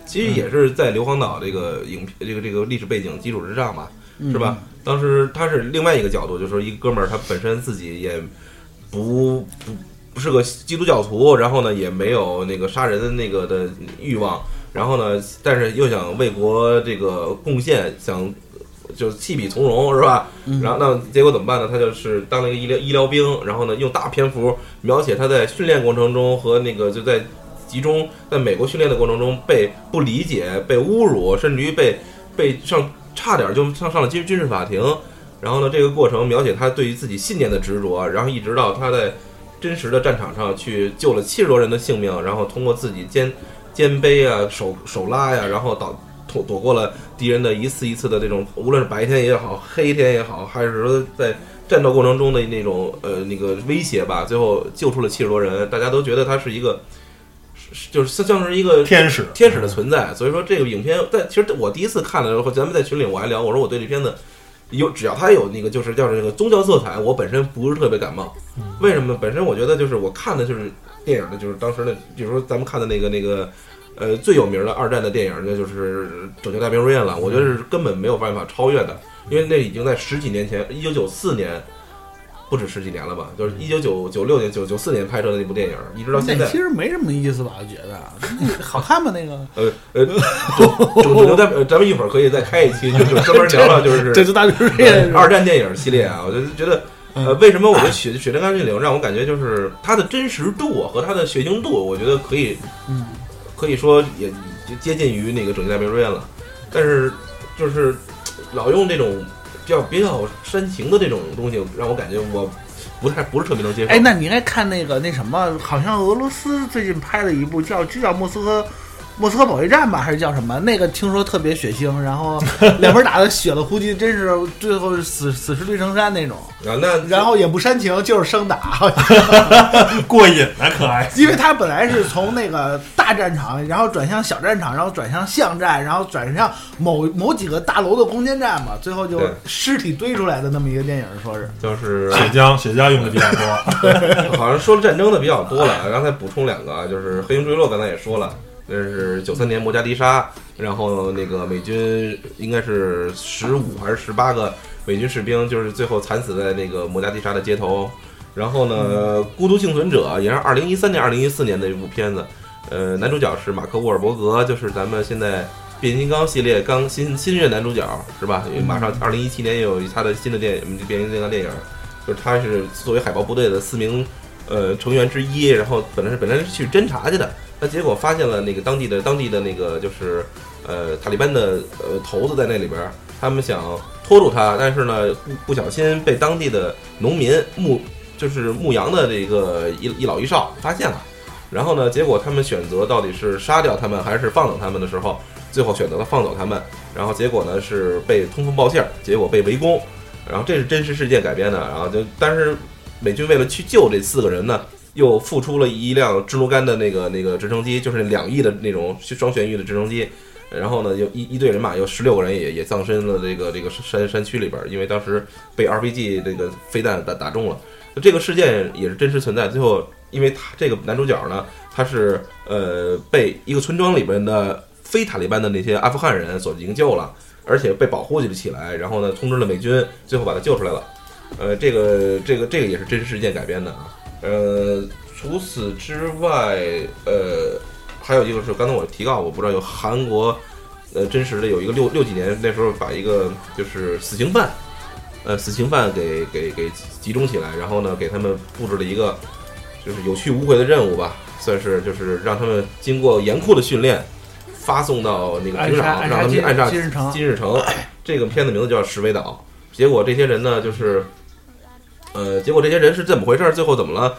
其实也是在硫磺岛这个影片这个这个历史背景基础之上吧，是吧？当时他是另外一个角度，就是说一个哥们儿，他本身自己也不不不是个基督教徒，然后呢也没有那个杀人的那个的欲望，然后呢，但是又想为国这个贡献，想。就弃笔从戎是吧？然后那结果怎么办呢？他就是当了一个医疗医疗兵，然后呢用大篇幅描写他在训练过程中和那个就在集中，在美国训练的过程中被不理解、被侮辱，甚至于被被上差点就上上了军军事法庭。然后呢，这个过程描写他对于自己信念的执着，然后一直到他在真实的战场上去救了七十多人的性命，然后通过自己肩肩背啊、手手拉呀，然后导躲躲过了敌人的一次一次的这种，无论是白天也好、黑天也好，还是说在战斗过程中的那种呃那个威胁吧，最后救出了七十多人，大家都觉得他是一个。是就是像是一个天使，天使的存在，所以说这个影片，但其实我第一次看的时候，咱们在群里我还聊，我说我对这片子有，只要它有那个就是叫这个宗教色彩，我本身不是特别感冒。为什么呢？本身我觉得就是我看的就是电影的，就是当时的，比如说咱们看的那个那个呃最有名的二战的电影，那就是《拯救大兵瑞恩》了。我觉得是根本没有办法超越的，因为那已经在十几年前，一九九四年。不止十几年了吧？就是一九九九六年、九九四年拍摄的那部电影，一直到现在。其实没什么意思吧？我觉得 好看吗？那个 呃呃，就就咱咱们一会儿可以再开一期，就就专门聊聊就是 这就大兵二战电影系列啊。我就觉得呃，为什么我觉得《血血战钢锯岭》让我感觉就是它的真实度和它的血腥度，我觉得可以，嗯，可以说也就接近于那个《拯救大兵瑞恩》了。但是就是老用这种。比较比较煽情的这种东西，让我感觉我不太不是特别能接受。哎，那你应该看那个那什么，好像俄罗斯最近拍了一部叫就叫莫斯科。莫斯科保卫战吧，还是叫什么？那个听说特别血腥，然后 两边打的血了呼吸，真是最后死死尸堆成山那种。啊，那然后也不煽情，就是生打，过瘾啊，可爱。因为他本来是从那个大战场，然后转向小战场，然后转向巷战，然后转向某某几个大楼的攻坚战嘛，最后就尸体堆出来的那么一个电影，说是就是血浆，血浆用的比较多。好像说战争的比较多了，刚才补充两个，就是《黑鹰坠落》，刚才也说了。那是九三年摩加迪沙，然后那个美军应该是十五还是十八个美军士兵，就是最后惨死在那个摩加迪沙的街头。然后呢，《孤独幸存者》也是二零一三年、二零一四年的一部片子，呃，男主角是马克·沃尔伯格，就是咱们现在变形金刚系列刚新新任男主角是吧？因为马上二零一七年也有他的新的电影变形金刚电影，就是他是作为海豹部队的四名呃成员之一，然后本来是本来是去侦察去的。那结果发现了那个当地的当地的那个就是，呃，塔利班的呃头子在那里边，他们想拖住他，但是呢不不小心被当地的农民牧就是牧羊的这个 一一老一少发现了，然后呢，结果他们选择到底是杀掉他们还是放走他们的时候，最后选择了放走他们，然后结果呢是被通风报信儿，结果被围攻，然后这是真实事件改编的，然后就但是美军为了去救这四个人呢。又付出了一辆支卢甘的那个那个直升机，就是两亿的那种双旋翼的直升机，然后呢，有一一队人马，有十六个人也也葬身了这个这个山山区里边，因为当时被 RPG 这个飞弹打打中了。这个事件也是真实存在。最后，因为他这个男主角呢，他是呃被一个村庄里边的非塔利班的那些阿富汗人所营救了，而且被保护起来，然后呢通知了美军，最后把他救出来了。呃，这个这个这个也是真实事件改编的啊。呃，除此之外，呃，还有一个是刚才我提到，我不知道有韩国，呃，真实的有一个六六几年那时候把一个就是死刑犯，呃，死刑犯给给给集中起来，然后呢给他们布置了一个就是有去无回的任务吧，算是就是让他们经过严酷的训练，发送到那个平壤，让他们暗杀金日成。金日成，这个片子名字叫《石围岛》，结果这些人呢就是。呃，结果这些人是怎么回事？最后怎么了？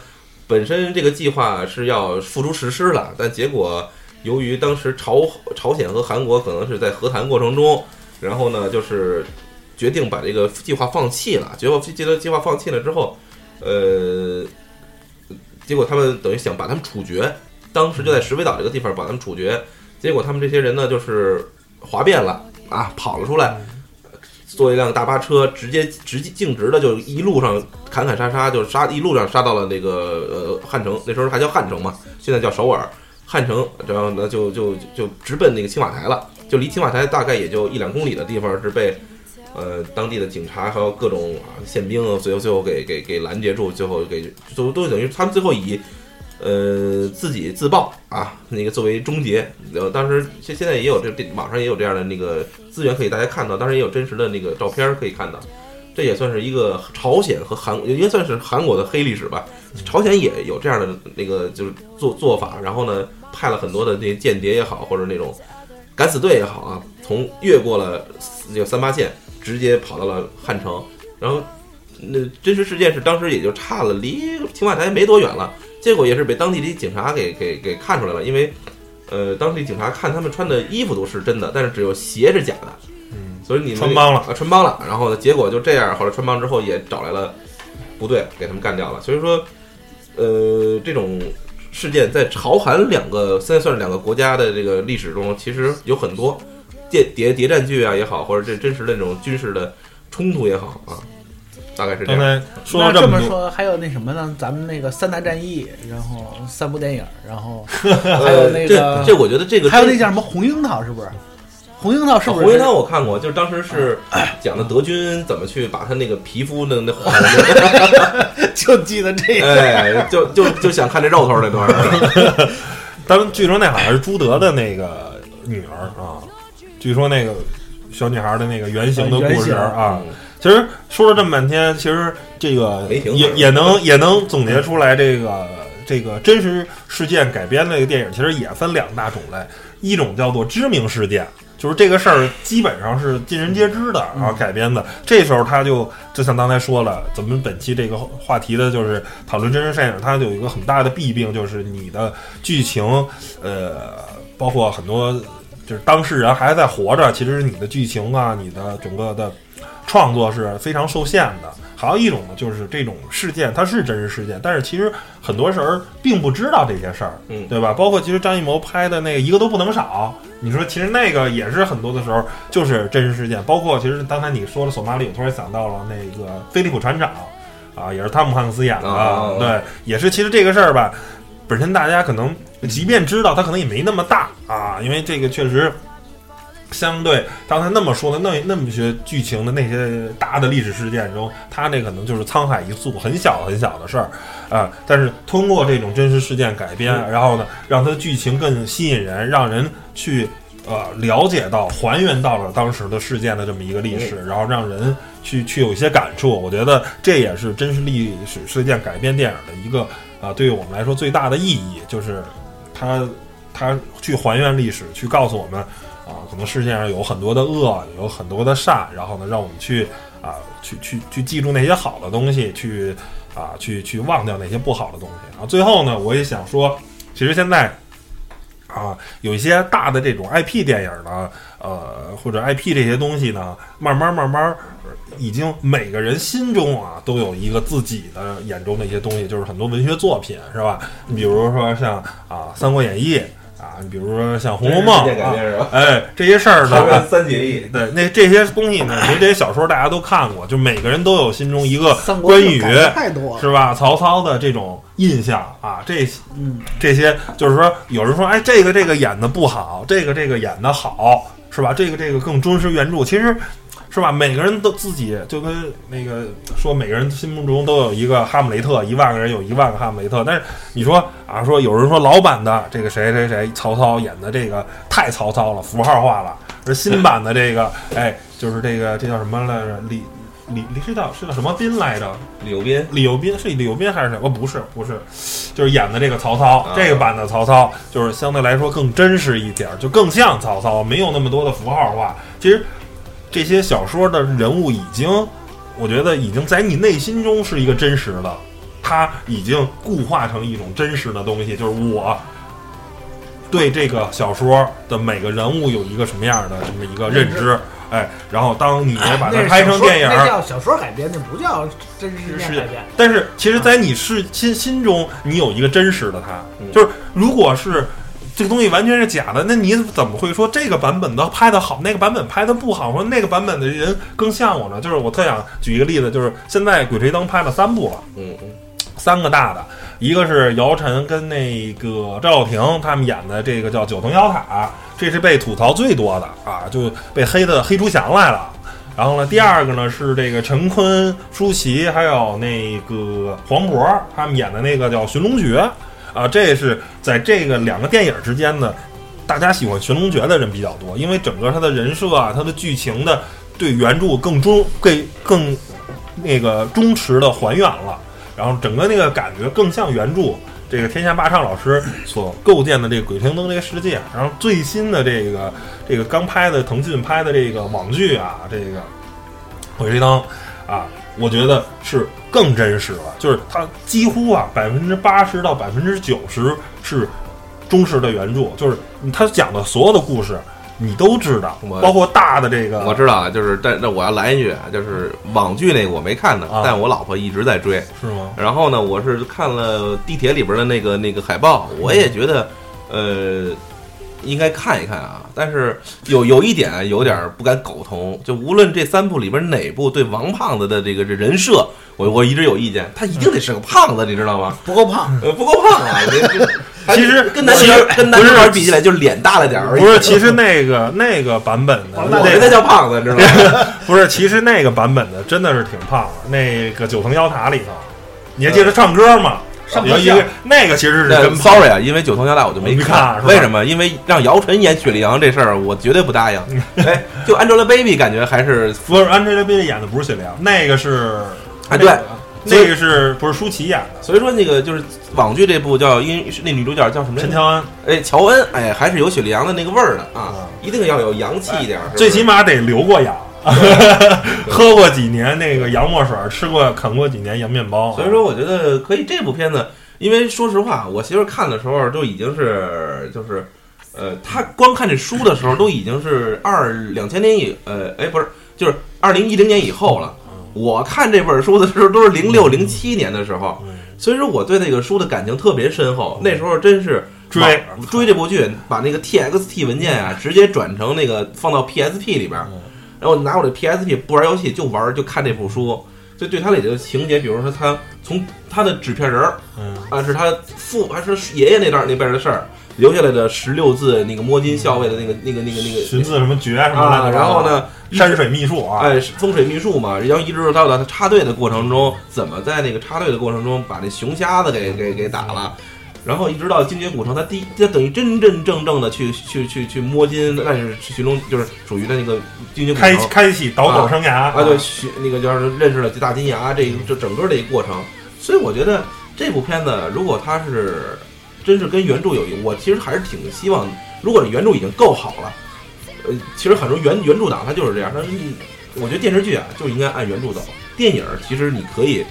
本身这个计划是要付诸实施了，但结果由于当时朝朝鲜和韩国可能是在和谈过程中，然后呢，就是决定把这个计划放弃了。结果计计计划放弃了之后，呃，结果他们等于想把他们处决，当时就在石围岛这个地方把他们处决。结果他们这些人呢，就是哗变了啊，跑了出来。坐一辆大巴车，直接直接径直的就一路上砍砍杀杀，就杀一路上杀到了那个呃汉城，那时候还叫汉城嘛，现在叫首尔。汉城，然后呢就就就直奔那个青瓦台了，就离青瓦台大概也就一两公里的地方是被呃当地的警察还有各种啊宪兵啊最后最后给给给拦截住，最后给都都等于他们最后以。呃，自己自爆啊，那个作为终结。呃，当时现现在也有这网上也有这样的那个资源可以大家看到，当然也有真实的那个照片可以看到。这也算是一个朝鲜和韩，应该算是韩国的黑历史吧。朝鲜也有这样的那个就是做做法，然后呢派了很多的那些间谍也好，或者那种敢死队也好啊，从越过了那个三八线，直接跑到了汉城。然后那真实事件是当时也就差了离青瓦台没多远了，结果也是被当地的警察给给给看出来了，因为呃当地警察看他们穿的衣服都是真的，但是只有鞋是假的。嗯，所以你们穿帮了啊，穿帮了。然后呢，结果就这样，后来穿帮之后也找来了部队给他们干掉了。所以说，呃，这种事件在朝韩两个现在算是两个国家的这个历史中，其实有很多谍谍谍战剧啊也好，或者这真实的那种军事的冲突也好啊，大概是这刚样。才说那了么多，这么说，还有那什么呢？咱们那个三大战役，然后三部电影，然后 还有那呃、个这这，我觉得这个还有那叫什么红樱桃，是不是？红樱桃是不是？红樱桃我看过，就是当时是 讲的德军怎么去把他那个皮肤的那画的，就记得这个。哎，就就就想看这肉头那段儿。当然据说那好像是朱德的那个女儿啊，据说那个小女孩的那个原型的故事啊。嗯其实说了这么半天，其实这个也也能也能总结出来，这个这个真实事件改编的这个电影，其实也分两大种类，一种叫做知名事件。就是这个事儿基本上是尽人皆知的，然后改编的。这时候他就就像刚才说了，咱们本期这个话题的就是讨论真实电影，它有一个很大的弊病，就是你的剧情，呃，包括很多就是当事人还在活着，其实你的剧情啊，你的整个的创作是非常受限的。还有一种呢，就是这种事件它是真实事件，但是其实很多人并不知道这些事儿，嗯对吧？包括其实张艺谋拍的那个一个都不能少，你说其实那个也是很多的时候就是真实事件。包括其实刚才你说了索马里，我突然想到了那个菲利普船长啊，也是汤姆汉克斯演的，哦对，也是其实这个事儿吧，本身大家可能即便知道，他可能也没那么大啊，因为这个确实。相对刚才那么说的那那么些剧情的那些大的历史事件中，它那可能就是沧海一粟，很小很小的事儿啊。但是通过这种真实事件改编，然后呢，让它的剧情更吸引人，让人去呃了解到、还原到了当时的事件的这么一个历史，然后让人去去有一些感触。我觉得这也是真实历史事件改编电影的一个啊、对于我们来说最大的意义，就是它它去还原历史，去告诉我们。啊，可能世界上有很多的恶，有很多的善，然后呢，让我们去啊，去去去记住那些好的东西，去啊，去去忘掉那些不好的东西。然后最后呢，我也想说，其实现在啊，有一些大的这种 IP 电影呢，呃，或者 IP 这些东西呢，慢慢慢慢，已经每个人心中啊，都有一个自己的眼中的一些东西，就是很多文学作品，是吧？你比如说像啊《三国演义》。啊，你比如说像《红楼梦》哎，这些事儿呢，三结义，对，那这些东西呢，其实这些小说大家都看过，就每个人都有心中一个关羽是吧？曹操的这种印象啊，这嗯，这些就是说，有人说，哎，这个这个演的不好，这个这个演的好，是吧？这个这个更忠实原著，其实。是吧？每个人都自己就跟那个说，每个人心目中都有一个哈姆雷特，一万个人有一万个哈姆雷特。但是你说啊，说有人说老版的这个谁谁谁曹操演的这个太曹操了，符号化了。而新版的这个，哎，就是这个这叫什么来着？李李李是叫是叫什么斌来着？李幼斌，李幼斌是李幼斌还是谁？哦，不是，不是，就是演的这个曹操，啊这个版的曹操就是相对来说更真实一点儿，就更像曹操，没有那么多的符号化。其实这些小说的人物已经，我觉得已经在你内心中是一个真实的，他已经固化成一种真实的东西，就是我。对这个小说的每个人物有一个什么样的这么一个认知，哎，然后当你把它拍成电影儿，那叫小说改编，那不叫真实事件改编。但是其实，在你是心心中，你有一个真实的他，嗯就是如果是这个东西完全是假的，那你怎么会说这个版本的拍的好，那个版本拍的不好，或者那个版本的人更像我呢？就是我特想举一个例子，就是现在《鬼吹灯》拍了三部了。嗯嗯，三个大的，一个是姚晨跟那个赵又廷他们演的这个叫《九层妖塔》，这是被吐槽最多的啊，就被黑的黑出翔来了。然后呢，第二个呢是这个陈坤、舒淇还有那个黄渤他们演的那个叫《寻龙诀》啊，这是在这个两个电影之间呢，大家喜欢《寻龙诀》的人比较多，因为整个它的人设啊，它的剧情的对原著更忠、更更那个忠实的还原了。然后整个那个感觉更像原著，这个天下霸唱老师所构建的这个鬼吹灯这个世界，然后最新的这个这个刚拍的腾讯拍的这个网剧啊，这个鬼吹灯啊，我觉得是更真实了，就是它几乎啊百分之八十到百分之九十是忠实的原著，就是他讲的所有的故事。你都知道，包括大的这个，我知道啊，就是但那我要来一句，就是网剧那个我没看呢，但我老婆一直在追，是吗？然后呢，我是看了地铁里边的那个那个海报，我也觉得，呃，应该看一看啊。但是有有一点有点不敢苟同，就无论这三部里边哪部对王胖子的这个这人设，我我一直有意见，他一定得是个胖子，你知道吗？不够胖，呃，不够胖啊。其实跟男孩跟男孩比起来，就是脸大了点儿。不是，其实那个 那个版本的，那那叫胖子，知道吗？不是，其实那个版本的真的是挺胖的。那个九层妖塔里头，你还记得唱歌吗？有一个那个其实是真 sorry 啊，因为九层妖塔我就没看。为什么？因为让姚晨演雪莉杨这事儿，我绝对不答应。哎，就 Angelababy 感觉还是不是 Angelababy 演的不是雪莉杨，那个是哎对。那个是不是舒淇演的？所以说那个就是网剧这部叫因那女主角叫什么？陈乔恩。哎，乔恩，哎，还是有雪莉杨的那个味儿的啊！一定要有洋气一点，最起码得留过洋，喝过几年那个洋墨水，吃过啃过几年洋面包。所以说，我觉得可以。这部片子，因为说实话，我媳妇看的时候就已经是就是，呃，她光看这书的时候都已经是二两千年以呃，哎，不是，就是二零一零年以后了。我看这本书的时候都是零六零七年的时候，所以说我对那个书的感情特别深厚。那时候真是追追这部剧，把那个 TXT 文件啊直接转成那个放到 PSP 里边，然后拿我的 PSP 不玩游戏就玩就看这部书，就对它里的情节，比如说他从他的纸片人儿，啊是他父还是爷爷那段那辈的事儿。留下来的十六字那个摸金校尉的那个那个那个那个寻字什么诀什么的，然后呢山水秘术啊，哎风水秘术嘛，然后一直到他插队的过程中，怎么在那个插队的过程中把那熊瞎子给给给打了，然后一直到精绝古城，他第一他等于真真正正的去去去去摸金，那是寻中就是属于的那个精绝古城开开启倒斗生涯啊，对，那个就是认识了大金牙这这整个的一个过程，所以我觉得这部片子如果它是。真是跟原著有，我其实还是挺希望，如果原著已经够好了，呃，其实很多原原著党他就是这样，他，我觉得电视剧啊就应该按原著走，电影其实你可以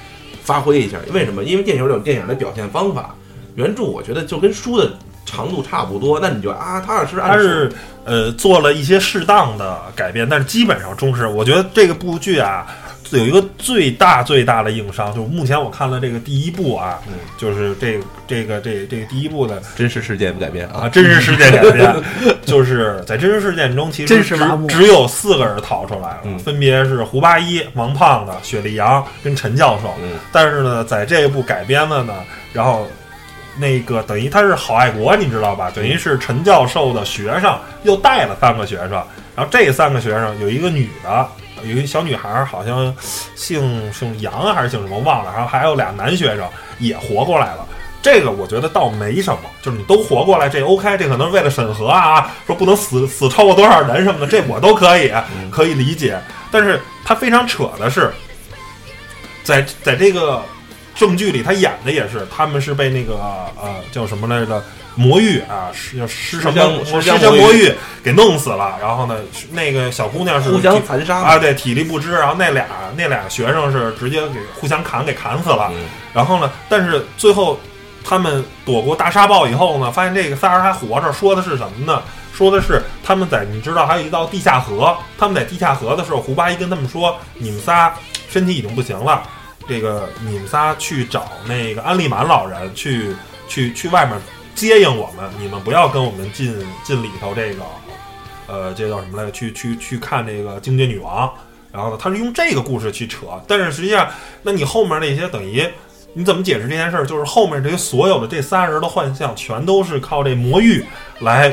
发挥一下，为什么？因为电影有电影的表现方法，原著我觉得就跟书的长度差不多，那你就啊，他要是他是呃做了一些适当的改变，但是基本上忠实。我觉得这个部剧啊。有一个最大最大的硬伤，就是目前我看了这个第一部啊，就是这这个这这个第一部的真实事件改编啊，真实事件改编，就是在真实事件中，其实只只有四个人逃出来了，分别是胡八一、王胖子、雪莉杨跟陈教授。但是呢，在这一部改编的呢，然后那个等于他是好爱国，你知道吧？等于是陈教授的学生又带了三个学生，然后这三个学生有一个女的。有一个小女孩，好像姓姓杨还是姓什么忘了，然后还有俩男学生也活过来了。这个我觉得倒没什么，就是你都活过来，这 OK，这可能是为了审核啊，说不能死死超过多少人什么的，这我都可以可以理解。但是他非常扯的是，在在这个证据里，他演的也是他们是被那个呃叫什么来着？魔芋啊，是要尸什么尸香魔芋给弄死了。然后呢，那个小姑娘是互相残杀啊，对，体力不支。然后那俩那俩学生是直接给互相砍，给砍死了。然后呢，但是最后他们躲过大沙暴以后呢，发现这个仨人还活着。说的是什么呢？说的是他们在你知道还有一道地下河。他们在地下河的时候，胡八一跟他们说：“你们仨身体已经不行了，这个你们仨去找那个安利满老人去去去外面。”接应我们，你们不要跟我们进进里头这个，呃，这叫什么来？去去去看这个精绝女王。然后呢，他是用这个故事去扯，但是实际上，那你后面那些等于你怎么解释这件事儿？就是后面这些所有的这仨人的幻象，全都是靠这魔域来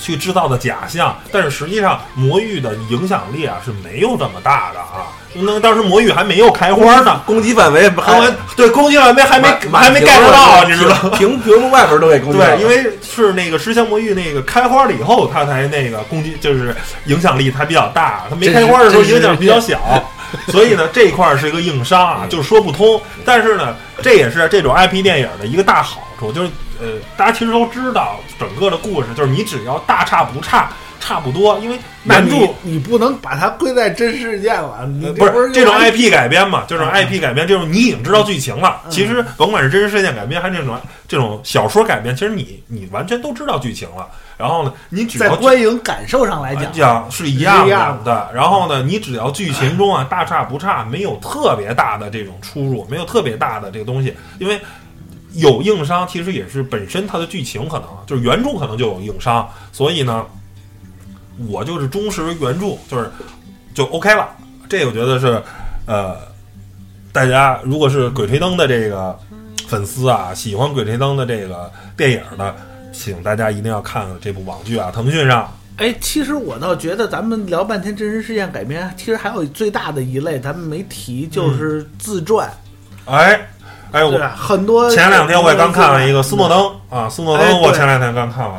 去制造的假象。但是实际上，魔域的影响力啊是没有这么大的啊。那当时魔域还没有开花呢，攻击范围还没对攻击范围还没还没盖到，你知道？屏屏幕外边都给攻击。对，因为是那个石像魔域那个开花了以后，它才那个攻击，就是影响力才比较大。它没开花的时候影响比较小。所以呢，这一块是一个硬伤啊，就是说不通。但是呢，这也是这种 IP 电影的一个大好处，就是呃，大家其实都知道整个的故事，就是你只要大差不差。差不多，因为原著你不能把它归在真事件了，你不是这种 IP 改编嘛？这种 IP 改编，这种你已经知道剧情了。其实甭管是真实事件改编还是这种这种小说改编，其实你你完全都知道剧情了。然后呢，你只要在观影感受上来讲是一样的。然后呢，你只要剧情中啊大差不差，没有特别大的这种出入，没有特别大的这个东西，因为有硬伤，其实也是本身它的剧情可能就是原著可能就有硬伤，所以呢。我就是忠实原著，就是就 OK 了。这我觉得是，呃，大家如果是《鬼吹灯》的这个粉丝啊，喜欢《鬼吹灯》的这个电影的，请大家一定要看这部网剧啊，腾讯上。哎，其实我倒觉得咱们聊半天真实事件改编，其实还有最大的一类咱们没提，就是自传。哎，哎，我很多前两天我也刚看了一个斯诺登啊，斯诺登，我前两天刚看完。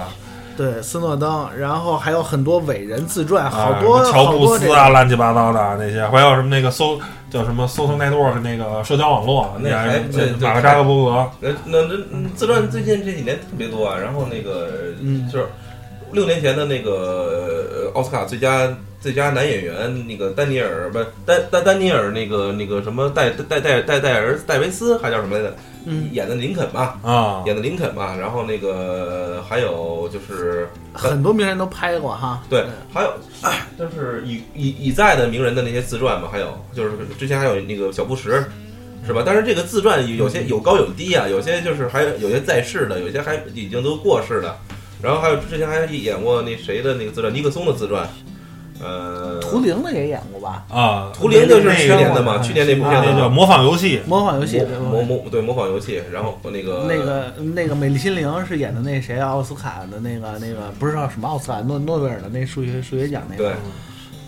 对斯诺登，然后还有很多伟人自传，好多乔布斯啊，乱七八糟的那些，还有什么那个搜叫什么 social network 那个社交网络，那还马克扎克伯格，那那那自传最近这几年特别多啊。然后那个就是六年前的那个奥斯卡最佳最佳男演员那个丹尼尔不丹丹丹尼尔那个那个什么戴戴戴戴戴尔戴维斯还叫什么来着？嗯演的林肯嘛，啊，演的林肯嘛，然后那个还有就是很多名人都拍过哈，对，还有就是已已已在的名人的那些自传嘛，还有就是之前还有那个小布什，是吧？但是这个自传有些有高有低啊，有些就是还有有些在世的，有些还已经都过世的，然后还有之前还演过那谁的那个自传，尼克松的自传。呃，图灵的也演过吧？啊，图灵就是去年的嘛？去年那部片子叫《模仿游戏》，模仿游戏，模模对模仿游戏。然后那个那个那个美丽心灵是演的那谁奥斯卡的那个那个不知道什么奥斯卡诺诺贝尔的那数学数学奖那个。对，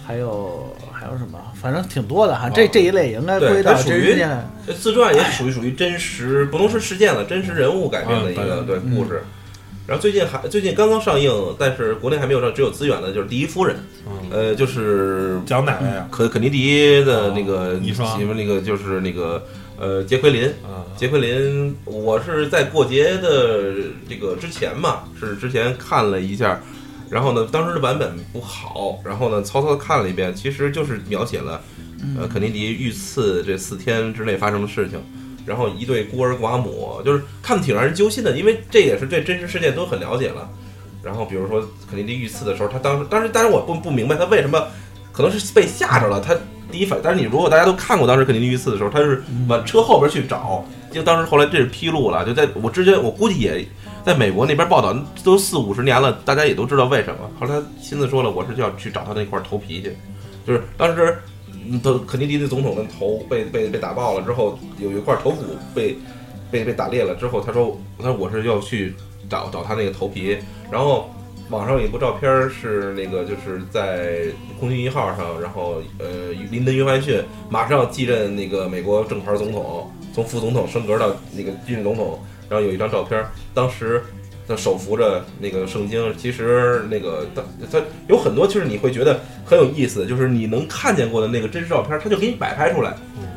还有还有什么？反正挺多的哈。这这一类应该归到属于这。自传也属于属于真实，不能说事件了，真实人物改编的一个对故事。然后最近还最近刚刚上映，但是国内还没有上，只有资源的，就是《第一夫人》，呃，就是讲哪位啊？肯肯尼迪的那个媳妇，那个就是那个呃杰奎琳。杰奎琳，我是在过节的这个之前嘛，是之前看了一下，然后呢，当时的版本不好，然后呢，曹操看了一遍，其实就是描写了呃肯尼迪遇刺这四天之内发生的事情。然后一对孤儿寡母，就是看的挺让人揪心的，因为这也是对真实事件都很了解了。然后比如说肯尼迪遇刺的时候，他当时当时当然我不不明白他为什么，可能是被吓着了。他第一反应，但是你如果大家都看过当时肯尼迪遇刺的时候，他是往车后边去找，就当时后来这是披露了，就在我之前我估计也在美国那边报道都四五十年了，大家也都知道为什么。后来他亲自说了，我是就要去找他那块头皮去，就是当时。他肯尼迪的总统的头被被被打爆了之后，有一块头骨被被被打裂了之后，他说他说我是要去找找他那个头皮，然后网上有一部照片是那个就是在空军一号上，然后呃林登·约翰逊马上继任那个美国正牌总统，从副总统升格到那个继任总统，然后有一张照片，当时。他手扶着那个圣经，其实那个他他有很多，就是你会觉得很有意思，就是你能看见过的那个真实照片，他就给你摆拍出来。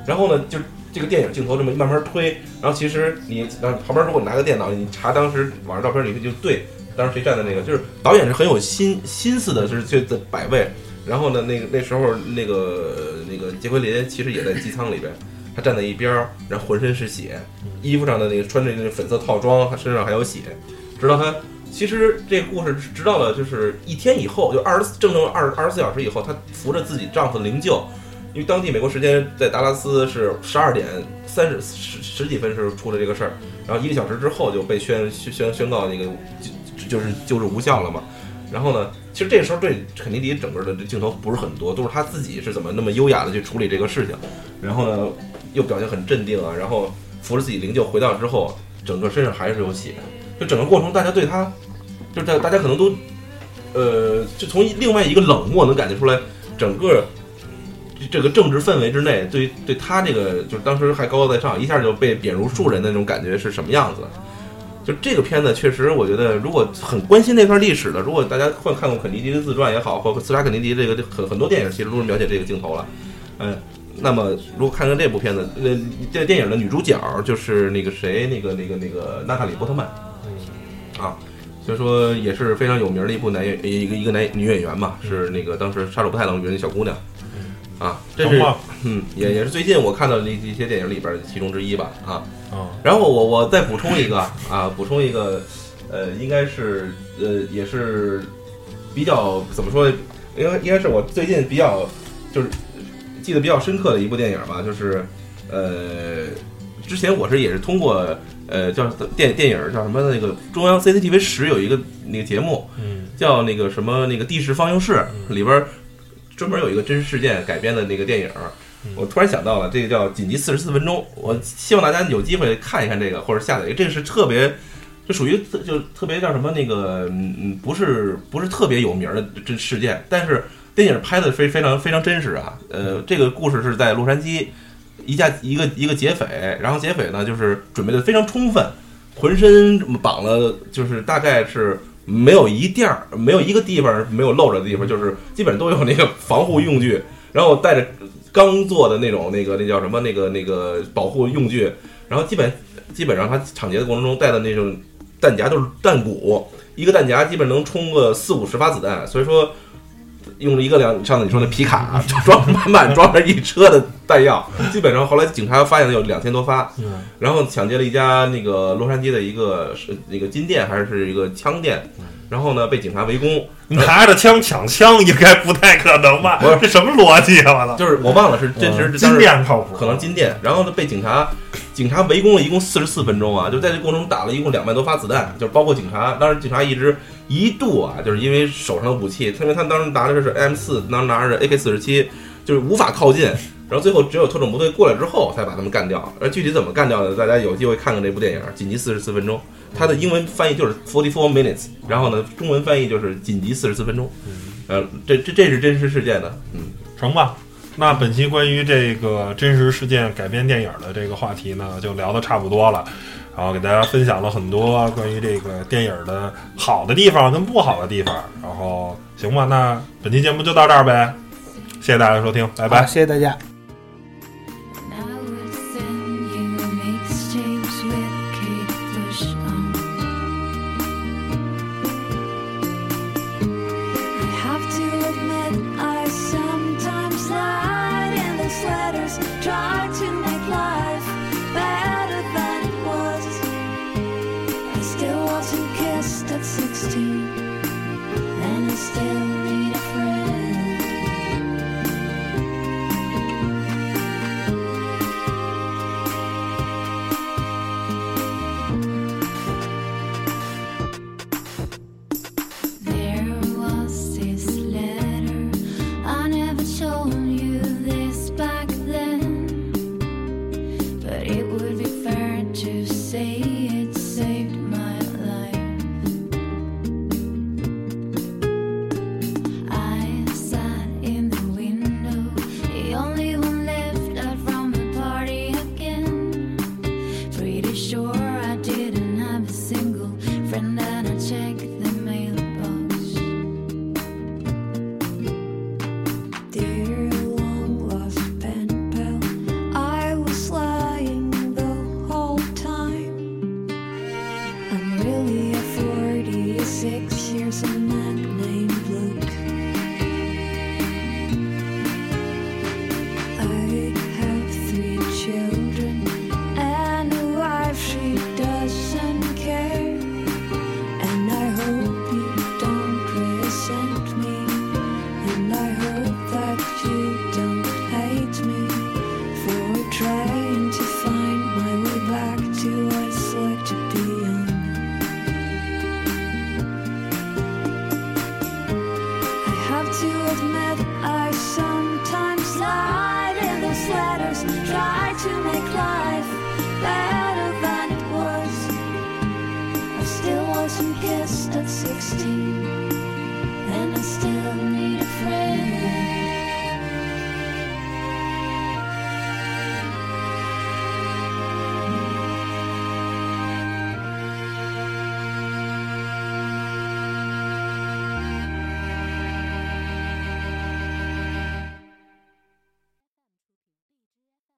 然后呢，就这个电影镜头这么慢慢推，然后其实你旁边如果你拿个电脑，你查当时网上照片，你就对当时谁站的那个，就是导演是很有心心思的，是去的摆位。然后呢，那个那时候那个那个杰奎琳其实也在机舱里边，他站在一边，然后浑身是血，衣服上的那个穿着那个粉色套装，他身上还有血。直到他，其实这故事直到了就是一天以后，就二十整整二二十四小时以后，她扶着自己丈夫的灵柩，因为当地美国时间在达拉斯是十二点三十十十几分是出了这个事儿，然后一个小时之后就被宣宣宣告那个就就是救治无效了嘛。然后呢，其实这时候对肯尼迪整个的这镜头不是很多，都是他自己是怎么那么优雅的去处理这个事情，然后呢又表现很镇定啊，然后扶着自己灵柩回到之后，整个身上还是有血。就整个过程，大家对他，就在大家可能都，呃，就从另外一个冷漠能感觉出来，整个这个政治氛围之内，对对他这个，就是当时还高高在上，一下就被贬如庶人的那种感觉是什么样子？就这个片子，确实我觉得，如果很关心那段历史的，如果大家看看过肯尼迪的自传也好，或刺杀肯尼迪这个很很多电影，其实都是描写这个镜头了。嗯，那么如果看看这部片子，呃，这电影的女主角就是那个谁，那个那个那个娜塔莉波特曼，啊，所以说也是非常有名的一部男演一个一个男女演员嘛，是那个当时杀手不太冷里面的小姑娘，啊，这是嗯，也也是最近我看到的一一些电影里边的其中之一吧，啊，嗯然后我我再补充一个啊，补充一个，呃，应该是呃也是比较怎么说呢？应该应该是我最近比较就是记得比较深刻的一部电影吧，就是呃之前我是也是通过呃叫电电影叫什么那个中央 CCTV 十有一个那个节目嗯叫那个什么那个地势放映室里边儿专门有一个真实事件改编的那个电影。我突然想到了，这个叫《紧急四十四分钟》，我希望大家有机会看一看这个，或者下载一个。这个是特别，就属于特就特别叫什么那个，嗯，嗯不是不是特别有名的这事件，但是电影拍的非非常非常真实啊。呃，这个故事是在洛杉矶一架一个一个劫匪，然后劫匪呢就是准备的非常充分，浑身绑了，就是大概是没有一地儿没有一个地方没有露着的地方，就是基本都有那个防护用具，然后带着刚做的那种那个那叫什么？那个那个保护用具，然后基本基本上他抢劫的过程中带的那种弹夹都是弹鼓，一个弹夹基本能充个四五十发子弹，所以说用了一个两上次你说那皮卡 装满满装着一车的弹药，基本上后来警察发现了有两千多发，嗯。然后抢劫了一家那个洛杉矶的一个是那个金店还是是一个枪店，然后呢被警察围攻，你拿着枪抢枪应该不太可能吧？不是？这什么逻辑啊！我操，就是我忘了是真实嗯。金店靠谱，可能金店，然后呢被警察警察围攻了一共四十四分钟啊，就在这过程中打了一共两万多发子弹，就是包括警察，当时警察一直一度啊，就是因为手上的武器，因为他当时拿的是 M 四，当时拿着 AK 四十七，就是无法靠近。然后最后只有特种部队过来之后，才把他们干掉。而具体怎么干掉的，大家有机会看看这部电影《紧急四十四分钟》，它的英文翻译就是 Forty Four Minutes，然后呢，中文翻译就是紧急四十四分钟。呃，这这这是真实事件的，嗯，成吧。那本期关于这个真实事件改编电影的这个话题呢，就聊得差不多了。然后给大家分享了很多关于这个电影的好的地方跟不好的地方。然后行吧，那本期节目就到这儿呗，谢谢大家收听，拜拜，。谢谢大家。